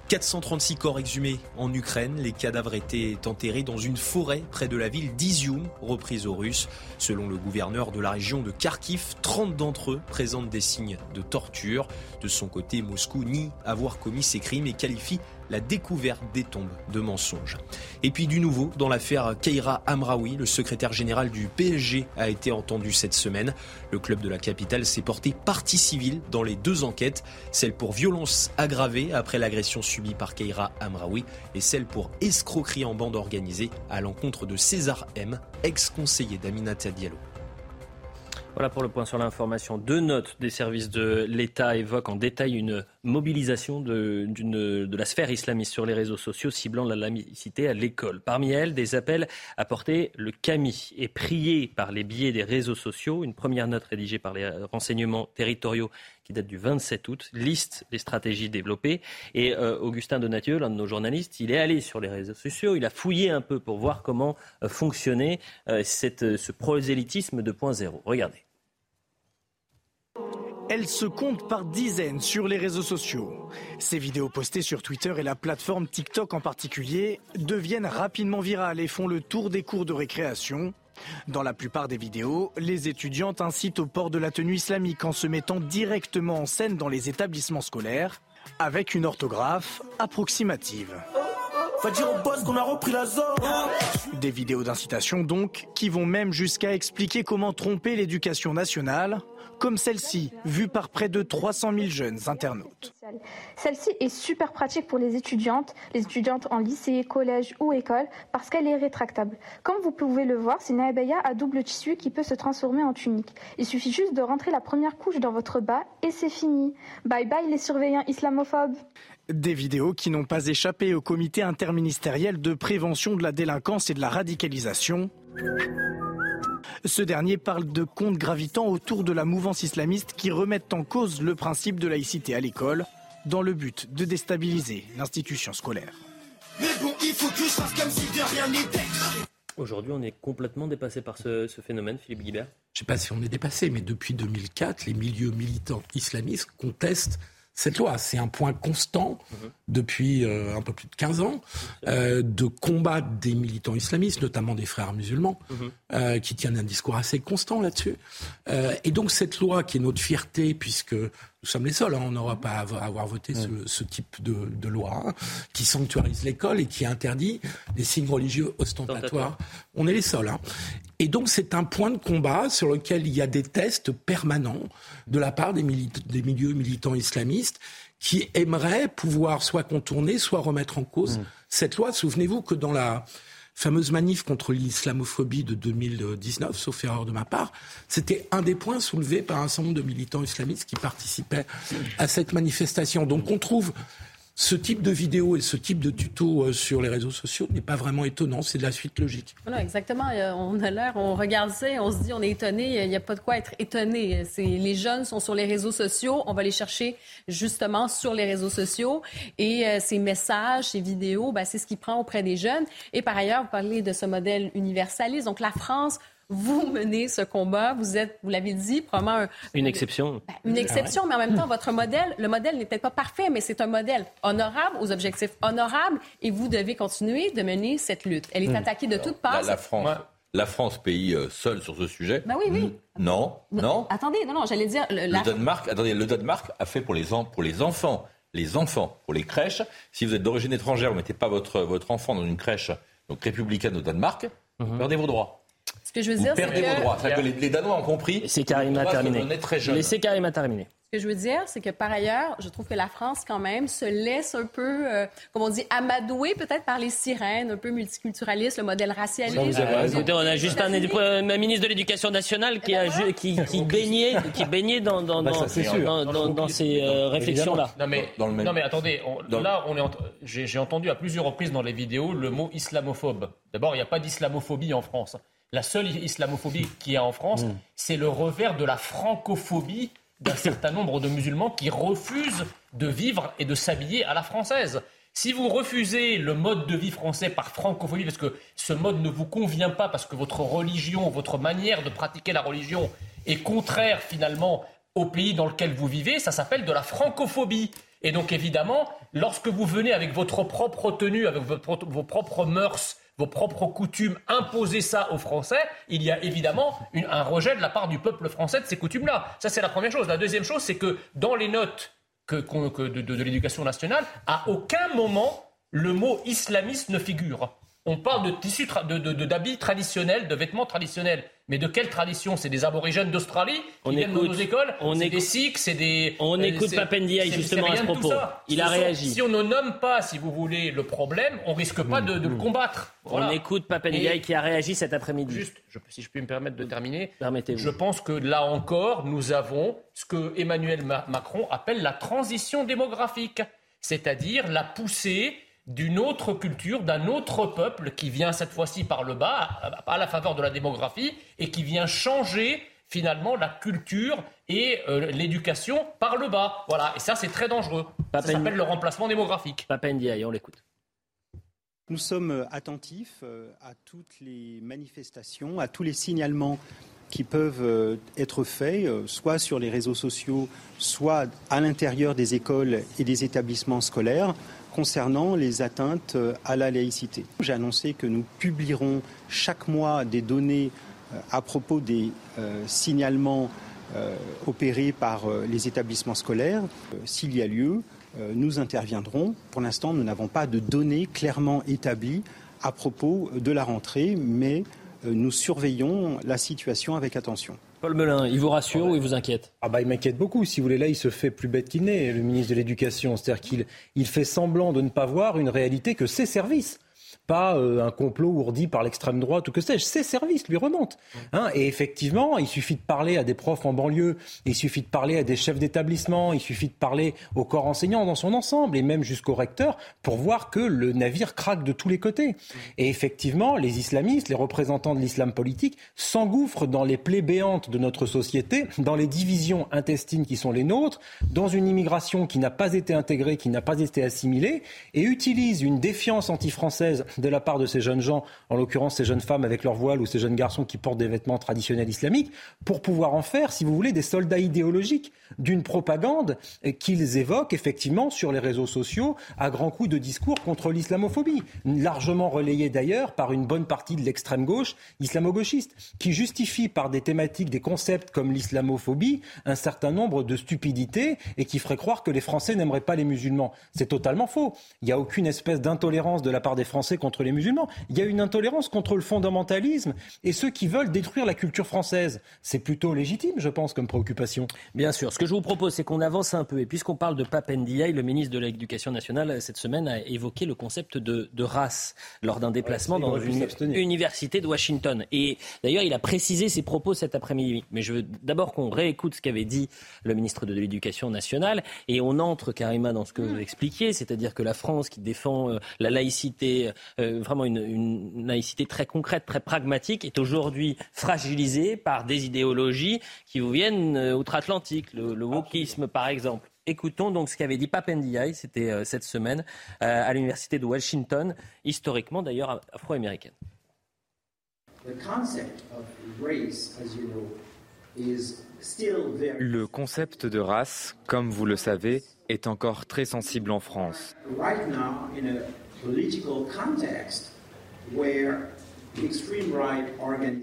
436 corps exhumés en Ukraine. Les cadavres étaient enterrés dans une forêt près de la ville d'Izium, reprise aux Russes. Selon le gouverneur de la région de Kharkiv, 30 d'entre eux présentent des signes de torture. De son côté, Moscou nie avoir commis ces crimes et qualifie la découverte des tombes de mensonges. Et puis du nouveau, dans l'affaire Keira Amraoui, le secrétaire général du PSG a été entendu cette semaine. Le club de la capitale s'est porté partie civile dans les deux enquêtes, celle pour violence aggravée après l'agression subie par Keira Amraoui et celle pour escroquerie en bande organisée à l'encontre de César M, ex-conseiller d'Aminata Diallo. Voilà pour le point sur l'information. Deux notes des services de l'État évoquent en détail une mobilisation de, la sphère islamiste sur les réseaux sociaux ciblant la laïcité à l'école. Parmi elles, des appels à porter le camis et prier par les biais des réseaux sociaux. Une première note rédigée par les renseignements territoriaux qui date du 27 août, liste les stratégies développées. Et euh, Augustin Donatieu, l'un de nos journalistes, il est allé sur les réseaux sociaux, il a fouillé un peu pour voir comment euh, fonctionnait euh, cette, ce prosélytisme 2.0. Regardez. Elle se compte par dizaines sur les réseaux sociaux. Ces vidéos postées sur Twitter et la plateforme TikTok en particulier deviennent rapidement virales et font le tour des cours de récréation. Dans la plupart des vidéos, les étudiantes incitent au port de la tenue islamique en se mettant directement en scène dans les établissements scolaires avec une orthographe approximative. Des vidéos d'incitation donc, qui vont même jusqu'à expliquer comment tromper l'éducation nationale comme celle-ci, vue par près de 300 000 jeunes internautes. Celle-ci est super pratique pour les étudiantes, les étudiantes en lycée, collège ou école, parce qu'elle est rétractable. Comme vous pouvez le voir, c'est une abaya à double tissu qui peut se transformer en tunique. Il suffit juste de rentrer la première couche dans votre bas et c'est fini. Bye bye les surveillants islamophobes. Des vidéos qui n'ont pas échappé au comité interministériel de prévention de la délinquance et de la radicalisation. Ce dernier parle de comptes gravitant autour de la mouvance islamiste qui remettent en cause le principe de laïcité à l'école dans le but de déstabiliser l'institution scolaire. Aujourd'hui, on est complètement dépassé par ce, phénomène, Philippe Guibert Je ne sais pas si on est dépassé, mais depuis 2004, les milieux militants islamistes contestent cette loi. C'est un point constant depuis euh, un peu plus de 15 ans euh, de combat des militants islamistes, notamment des frères musulmans, mhm. euh, qui tiennent un discours assez constant là-dessus. et donc cette loi qui est notre fierté, puisque nous sommes les seuls, hein, on n'aura pas à avoir voté ce, type de, loi hein, qui sanctuarise l'école et qui interdit les signes religieux ostentatoires. On est les seuls. Hein. Et donc c'est un point de combat sur lequel il y a des tests permanents de la part des, des milieux militants islamistes qui aimeraient pouvoir soit contourner, soit remettre en cause mm. cette loi. Souvenez-vous que dans la fameuse manif contre l'islamophobie de 2019, sauf erreur de ma part, c'était un des points soulevés par un certain nombre de militants islamistes qui participaient à cette manifestation. Donc on trouve ce type de vidéo et ce type de tuto euh, sur les réseaux sociaux n'est pas vraiment étonnant, c'est de la suite logique. Voilà, exactement. Euh, on a l'air, on regarde ça, on se dit, on est étonné. Il n'y a pas de quoi être étonné. Les jeunes sont sur les réseaux sociaux, on va les chercher justement sur les réseaux sociaux et euh, ces messages, ces vidéos, ben, c'est ce qui prend auprès des jeunes. Et par ailleurs, vous parlez de ce modèle universaliste. Donc la France vous menez ce combat. Vous êtes, vous l'avez dit, probablement une exception. Ben, une exception, mais en même temps, votre modèle, le modèle n'est peut-être pas parfait, mais c'est un modèle honorable, aux objectifs honorables, et vous devez continuer de mener cette lutte. Elle est hmm. attaquée de toutes parts. La, France. La France, pays euh, seul sur ce sujet. Ben oui, oui. Non, non. Attendez, non, non, j'allais dire. Le, Danemark, attendez, le Danemark a fait pour les, pour les enfants, les enfants, pour les crèches. Si vous êtes d'origine étrangère, vous ne mettez pas votre, votre enfant dans une crèche donc républicaine au Danemark, mhm. perdez vos droits. Que je veux dire, c'est que... vos droits. Que les, Danois ont compris. C'est Karima terminé. Laissez Karima terminer. Ce que je veux dire, c'est que par ailleurs, je trouve que la France, quand même, se laisse un peu, euh, comme on dit, amadouer peut-être par les sirènes, un peu multiculturalistes, le modèle racialiste. on a juste un, ministre de l'Éducation nationale qui, a, qui, qui, baignait, qui baignait dans, dans, bah, dans, dans, ces euh, réflexions-là. Non mais, non mais attendez, là, on est j'ai entendu à plusieurs reprises dans les vidéos le mot islamophobe. D'abord, il n'y a pas d'islamophobie en France. La seule islamophobie qu'il y a en France, mm. c'est le revers de la francophobie d'un certain nombre de musulmans qui refusent de vivre et de s'habiller à la française. Si vous refusez le mode de vie français par francophobie, parce que ce mode ne vous convient pas, parce que votre religion, votre manière de pratiquer la religion est contraire finalement au pays dans lequel vous vivez, ça s'appelle de la francophobie. Et donc évidemment, lorsque vous venez avec votre propre tenue, avec vos propres mœurs, vos propres coutumes, imposer ça aux Français, il y a évidemment un rejet de la part du peuple français de ces coutumes-là. Ça, c'est la première chose. La deuxième chose, c'est que dans les notes que, de, de l'éducation nationale, à aucun moment le mot islamiste ne figure. On parle de tissus, d'habits traditionnels, de vêtements traditionnels. Mais de quelle tradition? C'est des aborigènes d'Australie qui viennent dans nos écoles? C'est des Sikhs, c'est des... On écoute Papendiaï justement à ce propos. Il a réagi. Si on ne nomme pas, si vous voulez, le problème, on risque pas de, le combattre. On écoute Papendiaï qui a réagi cet après-midi. Juste, si je puis me permettre de terminer, je pense que là encore, nous avons ce que Emmanuel Macron appelle la transition démographique, c'est-à-dire la poussée d'une autre culture, d'un autre peuple qui vient cette fois-ci par le bas, à la faveur de la démographie, et qui vient changer finalement la culture et euh, l'éducation par le bas. Voilà, et ça c'est très dangereux. Ça s'appelle le remplacement démographique. Papendiaï, on l'écoute. Nous sommes euh, attentifs euh, à toutes les manifestations, à tous les signalements qui peuvent être faits, soit sur les réseaux sociaux, soit à l'intérieur des écoles et des établissements scolaires concernant les atteintes euh, à la laïcité. J'ai annoncé que nous publierons chaque mois des données euh, à propos des euh, signalements opérés par les établissements scolaires. S'il y a lieu, nous interviendrons. Pour l'instant, nous n'avons pas de données clairement établies à propos de la rentrée, mais nous surveillons la situation avec attention. Paul Melun, il vous rassure ou il vous inquiète? Ah bah, Il m'inquiète beaucoup. Si vous voulez, là, il se fait plus bête qu'il n'est, le ministre de l'Éducation. C'est-à-dire qu'il il fait semblant de ne pas voir une réalité que ses services pas euh, un complot ourdi par l'extrême droite ou que sais-je. Ses services lui remontent. Hein. et effectivement, il suffit de parler à des profs en banlieue, il suffit de parler à des chefs d'établissement, il suffit de parler au corps enseignant dans son ensemble et même jusqu'au recteur pour voir que le navire craque de tous les côtés. Et effectivement, les islamistes, les représentants de l'islam politique s'engouffrent dans les plaies béantes de notre société, dans les divisions intestines qui sont les nôtres, dans une immigration qui n'a pas été intégrée, qui n'a pas été assimilée, et utilisent une défiance anti-française de la part de ces jeunes gens, en l'occurrence ces jeunes femmes avec leur voile ou ces jeunes garçons qui portent des vêtements traditionnels islamiques, pour pouvoir en faire, si vous voulez, des soldats idéologiques d'une propagande qu'ils évoquent effectivement sur les réseaux sociaux à grands coups de discours contre l'islamophobie, largement relayé d'ailleurs par une bonne partie de l'extrême gauche islamo-gauchiste, qui justifie par des thématiques, des concepts comme l'islamophobie, un certain nombre de stupidités et qui ferait croire que les Français n'aimeraient pas les musulmans. C'est totalement faux. Il n'y a aucune espèce d'intolérance de la part des Français les musulmans. Il y a une intolérance contre le fondamentalisme et ceux qui veulent détruire la culture française. C'est plutôt légitime, je pense, comme préoccupation. Bien sûr. Ce que je vous propose, c'est qu'on avance un peu. Et puisqu'on parle de Pape Ndiaye, le ministre de l'Éducation nationale, cette semaine, a évoqué le concept de, race lors d'un déplacement dans une université de Washington. Et d'ailleurs, il a précisé ses propos cet après-midi. Mais je veux d'abord qu'on réécoute ce qu'avait dit le ministre de l'Éducation nationale. Et on entre, Karima, dans ce que vous expliquiez, c'est-à-dire que la France qui défend euh, la laïcité, euh, vraiment une, une laïcité très concrète, très pragmatique, est aujourd'hui fragilisée par des idéologies qui vous viennent euh, outre-Atlantique le, wokisme par exemple. Écoutons donc ce qu'avait dit Papendiaï, c'était euh, cette semaine, euh, à l'université de Washington, historiquement d'ailleurs afro-américaine. Le concept de race, comme vous le savez, est encore très sensible en France.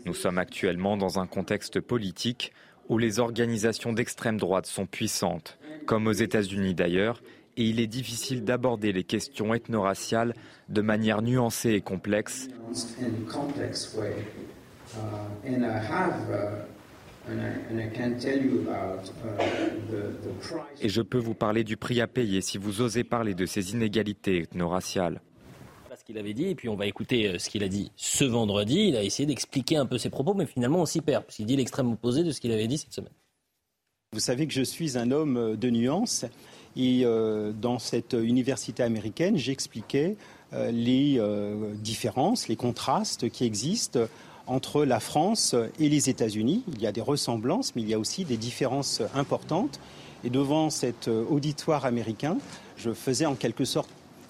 Nous sommes actuellement dans un contexte politique où les organisations d'extrême droite sont puissantes, comme aux États-Unis d'ailleurs, et il est difficile d'aborder les questions ethno-raciales de manière nuancée et complexe. Et je peux vous parler du prix à payer si vous osez parler de ces inégalités ethno-raciales qu'il avait dit, et puis on va écouter euh, ce qu'il a dit ce vendredi. Il a essayé d'expliquer un peu ses propos, mais finalement on s'y perd, parce qu'il dit l'extrême opposé de ce qu'il avait dit cette semaine. Vous savez que je suis un homme euh, de nuances, et euh, dans cette université américaine, j'expliquais les différences, les contrastes qui existent entre la France et les États-Unis. Il y a des ressemblances, mais il y a aussi des différences importantes. Et devant cet auditoire américain, je faisais en quelque sorte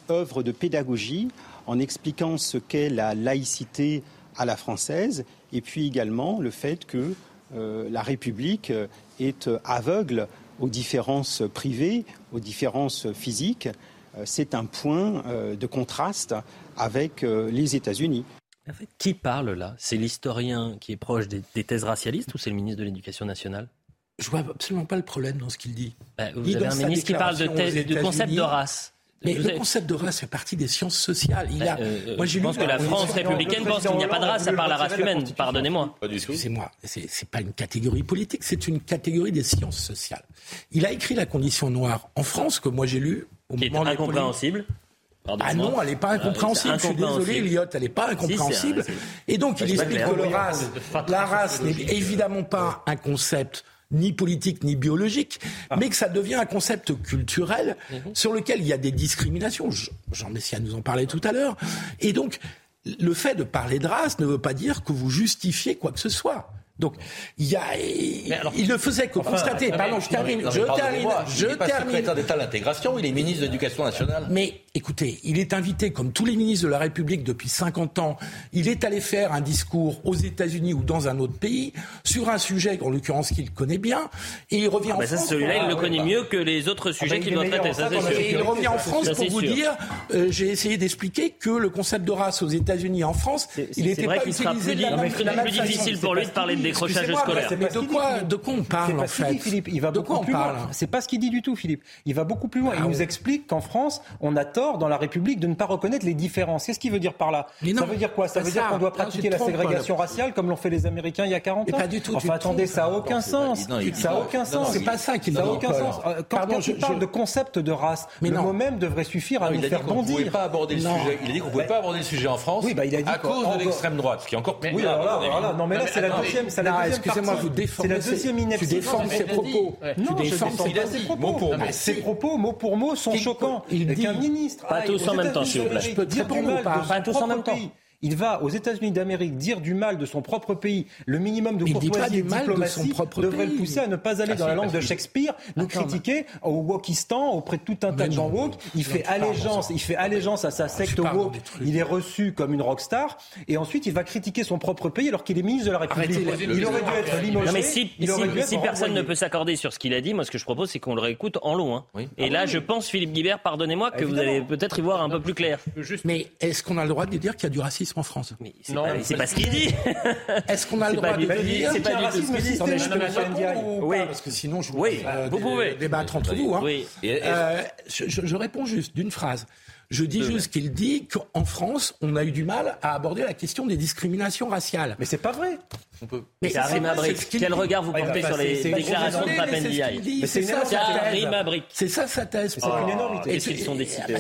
œuvre de pédagogie en expliquant ce qu'est la laïcité à la française et puis également le fait que euh, la République est aveugle aux différences privées, aux différences physiques. Euh, c'est un point euh, de contraste avec les États-Unis. En fait, qui parle là? C'est l'historien qui est proche des, thèses racialistes ou c'est le ministre de l'Éducation nationale? Je vois absolument pas le problème dans ce qu'il dit. Bah, vous avez un ministre qui parle de thèse, du concept de race. Mais le concept de race fait partie des sciences sociales. Il a, euh, moi, je pense que la France républicaine pense qu'il n'y a pas de race à part la race humaine. Pardonnez-moi. Excusez-moi, c'est pas une catégorie politique, c'est une catégorie des sciences sociales. Il a écrit la condition noire en France que moi j'ai lu au Qui moment est incompréhensible. Ah non, elle n'est pas incompréhensible. Je suis désolé, Elliot, elle n'est pas incompréhensible. Et donc, il explique que le race, la race n'est évidemment pas un concept ni politique ni biologique, ah. mais que ça devient un concept culturel mhm. sur lequel il y a des discriminations. Jean Messia nous en parlait tout à l'heure. Et donc, le fait de parler de race ne veut pas dire que vous justifiez quoi que ce soit. Donc, il y a, il ne faisait que constater. Pardon, je termine. je termine. Je il termine. secrétaire d'État à l'intégration. Il est ministre de l'Éducation nationale. Mais écoutez, il est invité, comme tous les ministres de la République depuis 50 ans. Il est allé faire un discours aux États-Unis ou dans un autre pays sur un sujet, en l'occurrence qu'il connaît bien, et il revient ah en bah France. Celui-là, il le connaît mieux que les autres ah sujets bah, qu'il doit traiter. Ça, et il revient en France pour vous dire. Euh, j'ai essayé d'expliquer que le concept de race aux États-Unis et en France, il n'était pas utilisé. C'est plus difficile pour lui de parler de décrochage scolaire. Mais de quoi, de quoi on parle en fait Philippe, il va beaucoup plus loin. C'est pas ce qu'il dit du tout, Philippe. Il va beaucoup plus loin. il ah nous explique qu'en France, on a tort dans la République de ne pas reconnaître les différences. Qu'est-ce qu'il veut dire par là? Ça veut dire quoi? Ça veut dire qu'on doit pratiquer la ségrégation raciale comme l'ont fait les Américains il y a 40 ans? Pas du tout. Enfin, attendez, ça n'a aucun sens. Ça n'a aucun sens. C'est pas ça qu'il Ça n'a aucun sens. Quand tu parles de concept de race, le mot même devrait suffire à nous faire bondir. Il a dit qu'on ne pouvait pas aborder le sujet en France à cause de l'extrême droite, ce qui est encore plus. Oui, alors non, mais là, c'est la deuxième. Excusez-moi, vous c'est la deuxième ineptie. Tu défends ses propos. Non, tu défends ses propos. Ses propos, mot pour mot, sont choquants. Il dit qu'un ministre. Pas tous en même temps, s'il vous plaît. Je peux dire du mal Pas tous en même temps. Il va aux États-Unis d'Amérique dire du mal de son propre pays. Le minimum de courtoisie et de diplomatie devrait le pousser à ne pas aller dans la langue de Shakespeare, nous critiquer au Wokistan auprès de tout un tas de gens woke. Il fait allégeance, il fait allégeance à sa secte woke. Il est reçu comme une rockstar et ensuite il va critiquer son propre pays alors qu'il est ministre de la République. Il aurait dû être limogé. Non mais si, si, personne ne peut s'accorder sur ce qu'il a dit, moi ce que je propose c'est qu'on le réécoute en long. Hein. Et là, je pense Philippe Guibert, pardonnez-moi, que vous allez peut-être y voir un peu plus clair. Mais est-ce qu'on a le droit de dire qu'il y a du racisme en France. Mais c'est non, pas, c'est pas ce qu'il dit. Est-ce qu'on a le droit de le dire C'est pas du tout ce qu'il dit. Oui, parce que sinon je oui, vous pouvez débattre entre vous. Hein. Euh, je, je réponds juste d'une phrase. Je dis juste qu'il dit qu'en France, on a eu du mal à aborder la question des discriminations raciales. Mais c'est pas vrai. On peut. Mais Karim Abrik, quel regard vous portez sur les déclarations de Papendiaï C'est ça, Karim Abrik. C'est ça sa thèse. C'est une énormité. Est-ce qu'ils sont décidés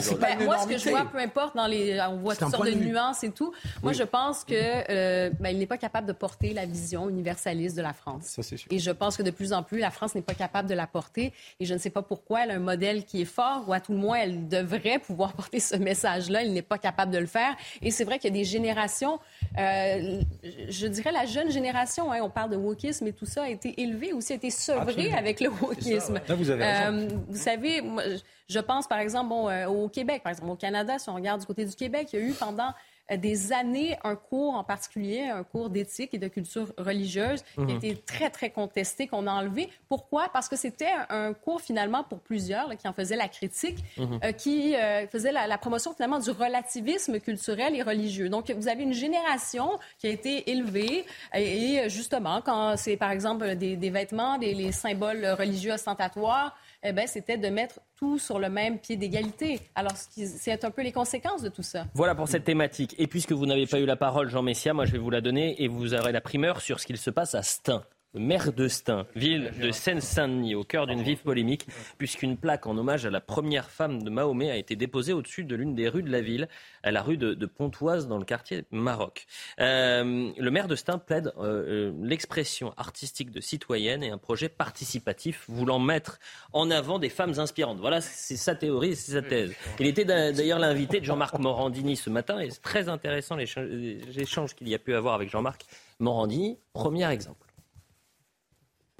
Moi, ce que je vois, peu importe, dans les, on voit toutes sortes de nuances et tout. Moi, je pense que euh, ben, il n'est pas capable de porter la vision universaliste de la France. Ça, c'est sûr. Et je pense que de plus en plus, la France n'est pas capable de la porter. Et je ne sais pas pourquoi elle a un modèle qui est fort, ou à tout le moins, elle devrait pouvoir porter ce message-là. Il n'est pas capable de le faire. Et c'est vrai qu'il y a des générations, euh, je dirais la jeune génération, hein, on parle de wokisme et tout ça, a été élevé aussi, a été sevré avec le wokisme. vous, avez euh, vous savez, moi, je pense par exemple bon, euh, au Québec, par exemple au Canada, si on regarde du côté du Québec, il y a eu pendant des années un cours en particulier, un cours d'éthique et de culture religieuse qui a mhm. été très, très contesté, qu'on a enlevé. Pourquoi? Parce que c'était un, cours finalement pour plusieurs qui en faisaient la critique, mhm. qui faisait la, la, promotion finalement du relativisme culturel et religieux. Donc, vous avez une génération qui a été élevée et, justement, quand c'est par exemple des, des vêtements, des les symboles religieux ostentatoires, eh ben, c'était de mettre tout sur le même pied d'égalité. Alors, c'est un peu les conséquences de tout ça. Voilà pour cette thématique. Et puisque vous n'avez pas eu la parole, Jean Messia, moi je vais vous la donner et vous aurez la primeur sur ce qu'il se passe à Stein maire de Stein, ville de Seine-Saint-Denis, au cœur d'une vive polémique, puisqu'une plaque en hommage à la première femme de Mahomet a été déposée au-dessus de l'une des rues de la ville, à la rue de, Pontoise, dans le quartier Maroc. Euh, le maire de Stein plaide euh, euh, l'expression artistique de citoyenne et un projet participatif voulant mettre en avant des femmes inspirantes. Voilà, c'est sa théorie, c'est sa thèse. Il était d'ailleurs l'invité de Jean-Marc Morandini ce matin, et c'est très intéressant l'échange qu'il y a pu avoir avec Jean-Marc Morandini. Premier exemple.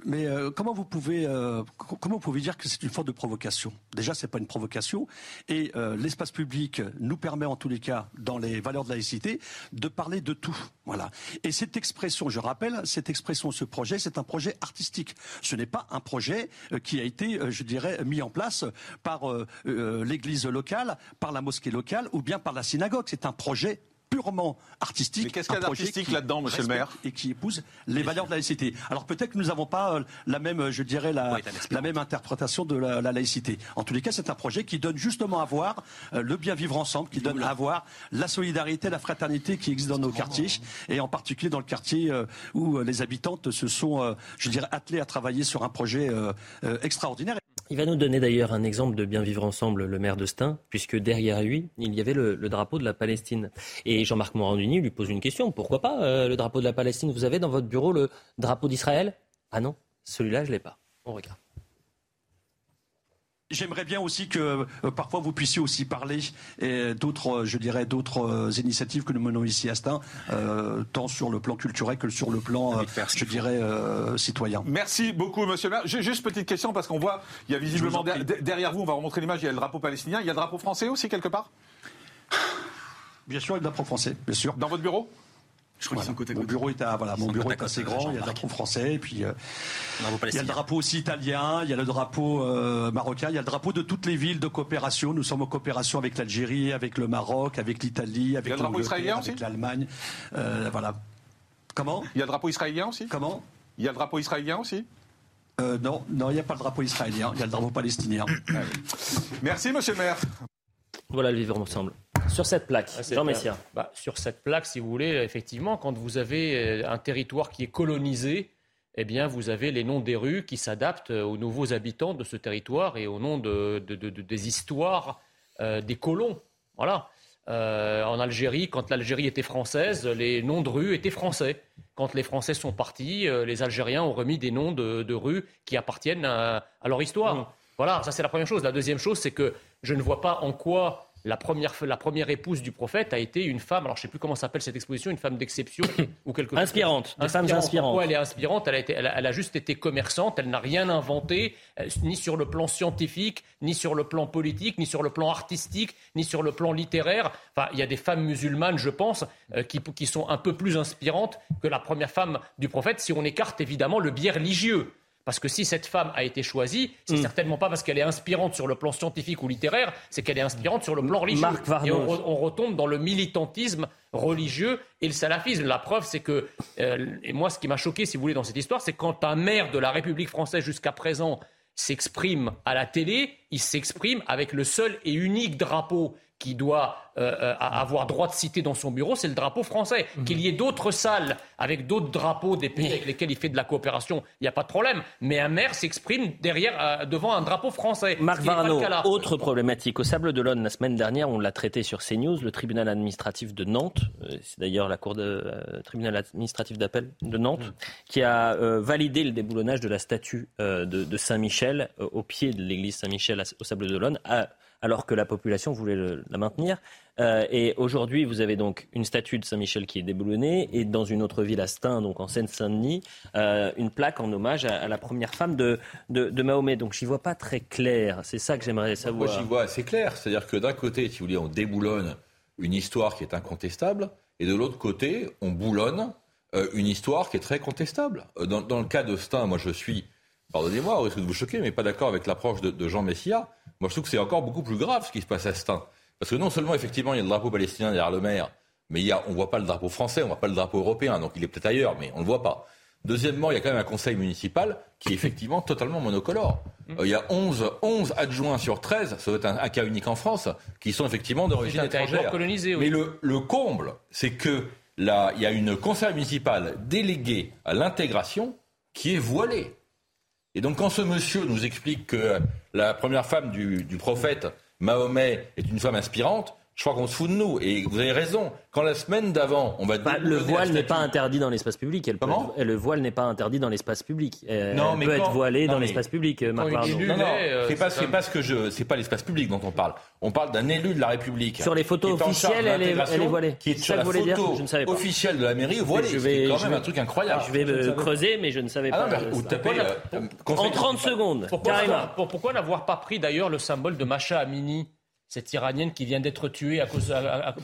Mais euh, comment vous pouvez euh, comment vous pouvez dire que c'est une forme de provocation? Déjà, c'est pas une provocation. Et euh, l'espace public nous permet, en tous les cas, dans les valeurs de la laïcité, de parler de tout. Voilà. Et cette expression, je rappelle, cette expression, ce projet, c'est un projet artistique. Ce n'est pas un projet qui a été, je dirais, mis en place par l'Église locale, par la mosquée locale ou bien par la synagogue. C'est un projet purement artistique. Mais qu'est-ce qu'il y a d'artistique là-dedans, monsieur le maire Et qui épouse les valeurs de la laïcité. Alors peut-être que nous n'avons pas euh, la même, euh, je dirais, la, la même interprétation de la, laïcité. En tous les cas, c'est un projet qui donne justement à voir euh, le bien vivre ensemble, qui donne à voir la solidarité, la fraternité qui existe dans nos quartiers, et en particulier dans le quartier où les habitantes se sont, je dirais, attelées à travailler sur un projet extraordinaire. Il va nous donner d'ailleurs un exemple de bien vivre ensemble, le maire de Stein, puisque derrière lui, il y avait le, drapeau de la Palestine. Et Jean-Marc Morandini lui pose une question. Pourquoi pas euh, le drapeau de la Palestine Vous avez dans votre bureau le drapeau d'Israël? Ah non, celui-là, je ne l'ai pas. On regarde. J'aimerais bien aussi que euh, parfois vous puissiez aussi parler d'autres, euh, je dirais, d'autres euh, initiatives que nous menons ici à Stein, tant sur le plan culturel que sur le plan, je dirais, citoyen. Merci beaucoup, monsieur le maire. Juste petite question, parce qu'on voit, il y a visiblement derrière vous, on va remontrer l'image, il y a le drapeau palestinien, il y a le drapeau français aussi quelque part? Bien sûr, il y a le drapeau français, bien sûr. Dans votre bureau? Mon bureau est, voilà, mon bureau est assez grand. Il y a le drapeau français, et puis euh, il y a le drapeau aussi italien, il y a le drapeau euh, marocain, il y a le drapeau de toutes les villes de coopération. Nous sommes en coopération avec l'Algérie, avec le Maroc, avec l'Italie, avec l'Allemagne. Euh, voilà. Comment? Il y a le drapeau israélien aussi? Comment? Il y a le drapeau israélien aussi? Non, non, il n'y a pas le drapeau israélien, il y a le drapeau palestinien. Ah Merci, monsieur le maire. Voilà le vivre ensemble. Sur cette plaque, ah, Jean Messia. Bah, sur cette plaque, si vous voulez, effectivement, quand vous avez euh, un territoire qui est colonisé, eh bien, vous avez les noms des rues qui s'adaptent euh, aux nouveaux habitants de ce territoire et au nom de, des histoires euh, des colons. Voilà. en Algérie, quand l'Algérie était française, les noms de rues étaient français. Quand les Français sont partis, les Algériens ont remis des noms de, rues qui appartiennent à, leur histoire. Mmh. Voilà, ça c'est la première chose. La deuxième chose, c'est que je ne vois pas en quoi la première, la première épouse du prophète a été une femme, alors je ne sais plus comment s'appelle cette exposition, une femme d'exception ou quelque chose. Inspirante, des femmes inspirantes. Pourquoi elle est inspirante? Elle a, été, elle, a, juste été commerçante, elle n'a rien inventé, euh, ni sur le plan scientifique, ni sur le plan politique, ni sur le plan artistique, ni sur le plan littéraire. Enfin, il y a des femmes musulmanes, je pense, euh, qui, qui sont un peu plus inspirantes que la première femme du prophète, si on écarte évidemment le biais religieux. Parce que si cette femme a été choisie, c'est hmm. certainement pas parce qu'elle est inspirante sur le plan scientifique ou littéraire, c'est qu'elle est inspirante sur le plan religieux. et on, retombe dans le militantisme religieux et le salafisme. La preuve, c'est que, euh, et moi, ce qui m'a choqué, si vous voulez, dans cette histoire, c'est quand un maire de la République française jusqu'à présent s'exprime à la télé, il s'exprime avec le seul et unique drapeau qui doit euh, euh, avoir droit de citer dans son bureau, c'est le drapeau français. Mhm. Qu'il y ait d'autres salles avec d'autres drapeaux des pays avec lesquels il fait de la coopération, il n'y a pas de problème. Mais un maire s'exprime derrière, euh, devant un drapeau français. Marc Varano, autre problématique. Au Sable d'Olonne, la semaine dernière, on l'a traité sur CNews, le tribunal administratif de Nantes, c'est d'ailleurs la cour de tribunal administratif d'appel de Nantes, mhm. qui a validé le déboulonnage de la statue de, de Saint-Michel au pied de l'église Saint-Michel au Sable d'Olonne alors que la population voulait la maintenir. Euh, et aujourd'hui, vous avez donc une statue de Saint-Michel qui est déboulonnée, et dans une autre ville à Stein, donc en Seine-Saint-Denis, euh, une plaque en hommage à, la première femme de, de, Mahomet. Donc j'y vois pas très clair. C'est ça que j'aimerais savoir. Moi, j'y vois assez clair. C'est-à-dire que d'un côté, si vous voulez, on déboulonne une histoire qui est incontestable, et de l'autre côté, on boulonne euh, une histoire qui est très contestable. Dans, dans le cas de Stein, moi je suis, pardonnez-moi, au risque de vous choquer, mais pas d'accord avec l'approche de, de, Jean Messia. Moi je trouve que c'est encore beaucoup plus grave ce qui se passe à Stein. Parce que non seulement, effectivement, il y a le drapeau palestinien derrière le maire, mais il y a, on ne voit pas le drapeau français, on ne voit pas le drapeau européen, donc il est peut-être ailleurs, mais on ne le voit pas. Deuxièmement, il y a quand même un conseil municipal qui est effectivement totalement monocolore. Mmh. Euh, il y a 11, 11 adjoints sur 13, ça doit être un, un cas unique en France, qui sont effectivement d'origine étrangère. Colonisé, oui. Mais le, le comble, c'est que là, il y a une conseil municipal délégué à l'intégration qui est voilée. Et donc quand ce monsieur nous explique que la première femme du, prophète, Mahomet, est une femme inspirante, je crois qu'on se fout de nous. Et vous avez raison. Quand la semaine d'avant, on va bah, le voile n'est pas interdit dans l'espace public. Elle Comment Le voile n'est pas interdit dans l'espace public. Elle non, mais peut quand... être voilée dans l'espace public. Marc non, non, euh, c'est pas, c'est pas ce que je, c'est pas l'espace public dont on parle. On parle d'un élu de la République. Sur les photos officielles, elle est, elle est voilée. Qui est sur la photo dire je ne savais pas. officielle de la mairie voilée. Je vais, quand même un truc incroyable. Je vais me creuser, mais je ne savais ah pas. Euh, en 30 secondes. Pourquoi n'avoir pas pris d'ailleurs le symbole de Macha Amini cette Iranienne qui vient d'être tuée à cause,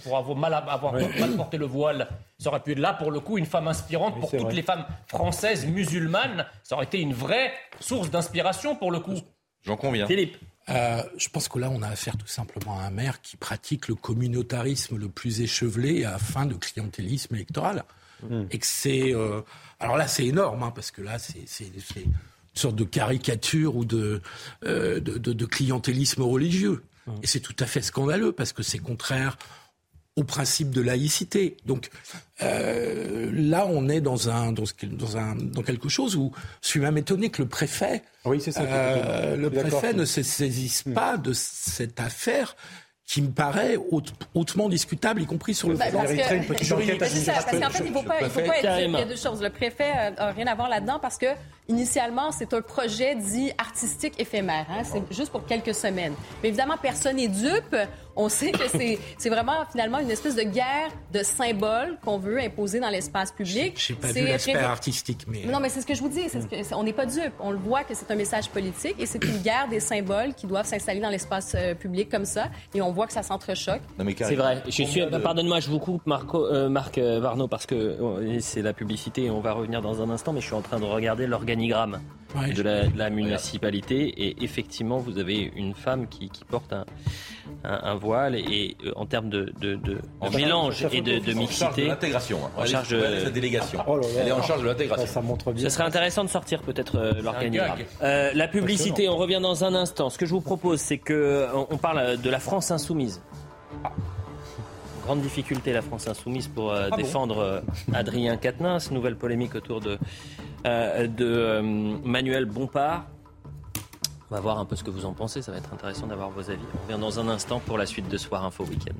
pour avoir mal, avoir mal porté le voile. Ça aurait pu être là, pour le coup, une femme inspirante pour toutes vrai. les femmes françaises musulmanes. Ça aurait été une vraie source d'inspiration, pour le coup. J'en conviens. Philippe euh, je pense que là, on a affaire tout simplement à un maire qui pratique le communautarisme le plus échevelé à fin de clientélisme électoral. Mmh. Et que c'est. Euh, alors là, c'est énorme, hein, parce que là, c'est une sorte de caricature ou de, euh, de, de, de clientélisme religieux. Et c'est tout à fait scandaleux parce que c'est contraire au principe de laïcité. Donc euh, là, on est dans un, dans, dans, un, dans quelque chose où je suis même étonné que le préfet, oui, ça, euh, le préfet ne se saisisse hmm. pas de cette affaire qui me paraît haute, hautement discutable, y compris sur le bah, parce, que, une petite enquête parce qu'en fait, il ne faut pas, il faut pas être... Il y a deux choses. Le préfet n'a rien à voir là-dedans parce que, initialement, c'est un projet dit artistique éphémère. Hein? C'est juste pour quelques semaines. Mais évidemment, personne n'est dupe. On sait que c'est vraiment, finalement, une espèce de guerre de symboles qu'on veut imposer dans l'espace public. Je n'ai pas vu l'aspect artistique, mais... Non, mais c'est ce que je vous dis. Que, on n'est pas dupe. On le voit que c'est un message politique et c'est une guerre des symboles qui doivent s'installer dans l'espace euh, public comme ça. Et on voit que ça s'entrechoque. C'est vrai. Je suis, de... Pardonne-moi, je vous coupe, Marco, euh, Marc euh, Varno, parce que c'est la publicité et on va revenir dans un instant, mais je suis en train de regarder l'organigramme ouais, de, la, de, la, municipalité et effectivement, vous avez une femme qui, qui porte un, un, un, voile et euh, en termes de, de, de en mélange et de, de mixité. l'intégration. En charge de la délégation. Oh là là, Elle est en charge de l'intégration. Ça, ça, montre bien. Ce serait intéressant de sortir peut-être euh, l'organigramme. Euh, la publicité, on revient dans un instant. Ce que je vous propose, c'est que on parle de la France insoumise. Ah grande difficulté la France insoumise pour euh, ah défendre bon euh, Adrien Quatennens. Nouvelle polémique autour de, euh, de Manuel Bompard. On va voir un peu ce que vous en pensez. Ça va être intéressant d'avoir vos avis. On revient dans un instant pour la suite de Soir Info Week-end.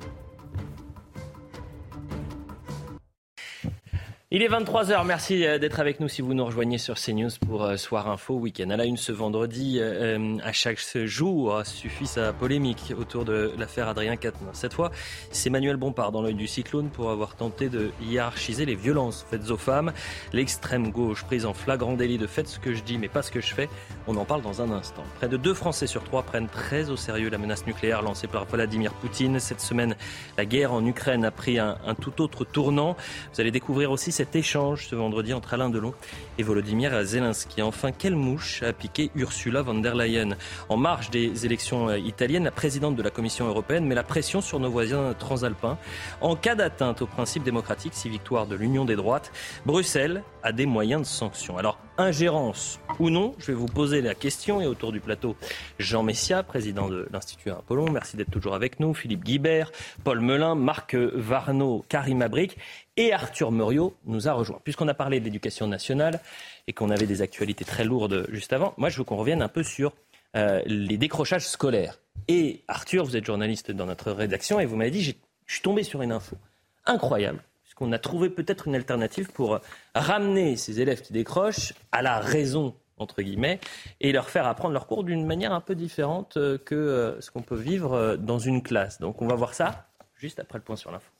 Il est 23h, merci euh, d'être avec nous si vous nous rejoignez sur CNews pour euh, Soir Info Week-end. À la une ce vendredi, euh, à chaque jour suffit sa polémique autour de l'affaire Adrien Quatennens. Cette fois, c'est Manuel Bompard dans l'œil du cyclone pour avoir tenté de hiérarchiser les violences faites aux femmes. L'extrême gauche prise en flagrant délit de fait ce que je dis mais pas ce que je fais. On en parle dans un instant. Près de deux Français sur trois prennent très au sérieux la menace nucléaire lancée par Vladimir Poutine. Cette semaine, la guerre en Ukraine a pris un, un tout autre tournant. Vous allez découvrir aussi cet échange ce vendredi entre Alain Delon et Volodymyr Zelensky. Enfin, quelle mouche a piqué Ursula von der Leyen? En marge des élections euh, italiennes, la présidente de la Commission européenne met la pression sur nos voisins transalpins. En cas d'atteinte aux principes démocratiques, si victoire de l'Union des droites, Bruxelles a des moyens de sanction. Alors, ingérence ou non, je vais vous poser la question et autour du plateau, Jean Messia, président de l'Institut Apollon, merci d'être toujours avec nous, Philippe Guibert, Paul Melun, Marc Varno, Karim Abric et Arthur Muriot nous a rejoint. Puisqu'on a parlé de l'éducation nationale et qu'on avait des actualités très lourdes juste avant, moi je veux qu'on revienne un peu sur euh, les décrochages scolaires. Et Arthur, vous êtes journaliste dans notre rédaction et vous m'avez dit, je suis tombé sur une info incroyable, puisqu'on a trouvé peut-être une alternative pour ramener ces élèves qui décrochent à la raison entre guillemets, et leur faire apprendre leur cours d'une manière un peu différente euh, que euh, ce qu'on peut vivre dans une classe. Donc on va voir ça juste après le point sur l'info.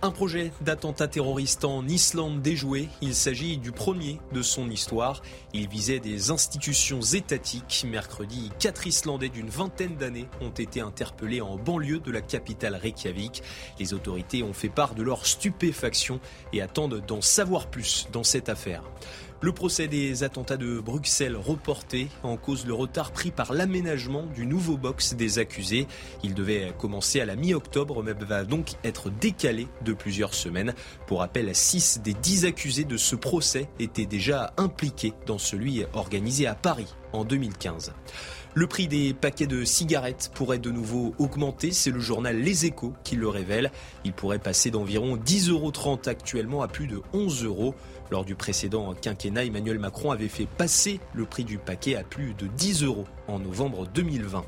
Un projet d'attentat terroriste en Islande déjoué. Il s'agit du premier de son histoire. Il visait des institutions étatiques. Mercredi, quatre Islandais d'une vingtaine d'années ont été interpellés en banlieue de la capitale Reykjavik. Les autorités ont fait part de leur stupéfaction et attendent d'en savoir plus dans cette affaire. Le procès des attentats de Bruxelles reporté en cause le retard pris par l'aménagement du nouveau box des accusés. Il devait commencer à la mi-octobre mais va donc être décalé de plusieurs semaines. Pour rappel, 6 des 10 accusés de ce procès étaient déjà impliqués dans celui organisé à Paris en 2015. Le prix des paquets de cigarettes pourrait de nouveau augmenter, c'est le journal Les Échos qui le révèle. Il pourrait passer d'environ 10,30 euros actuellement à plus de 11 euros. Lors du précédent quinquennat, Emmanuel Macron avait fait passer le prix du paquet à plus de 10 euros en novembre 2020.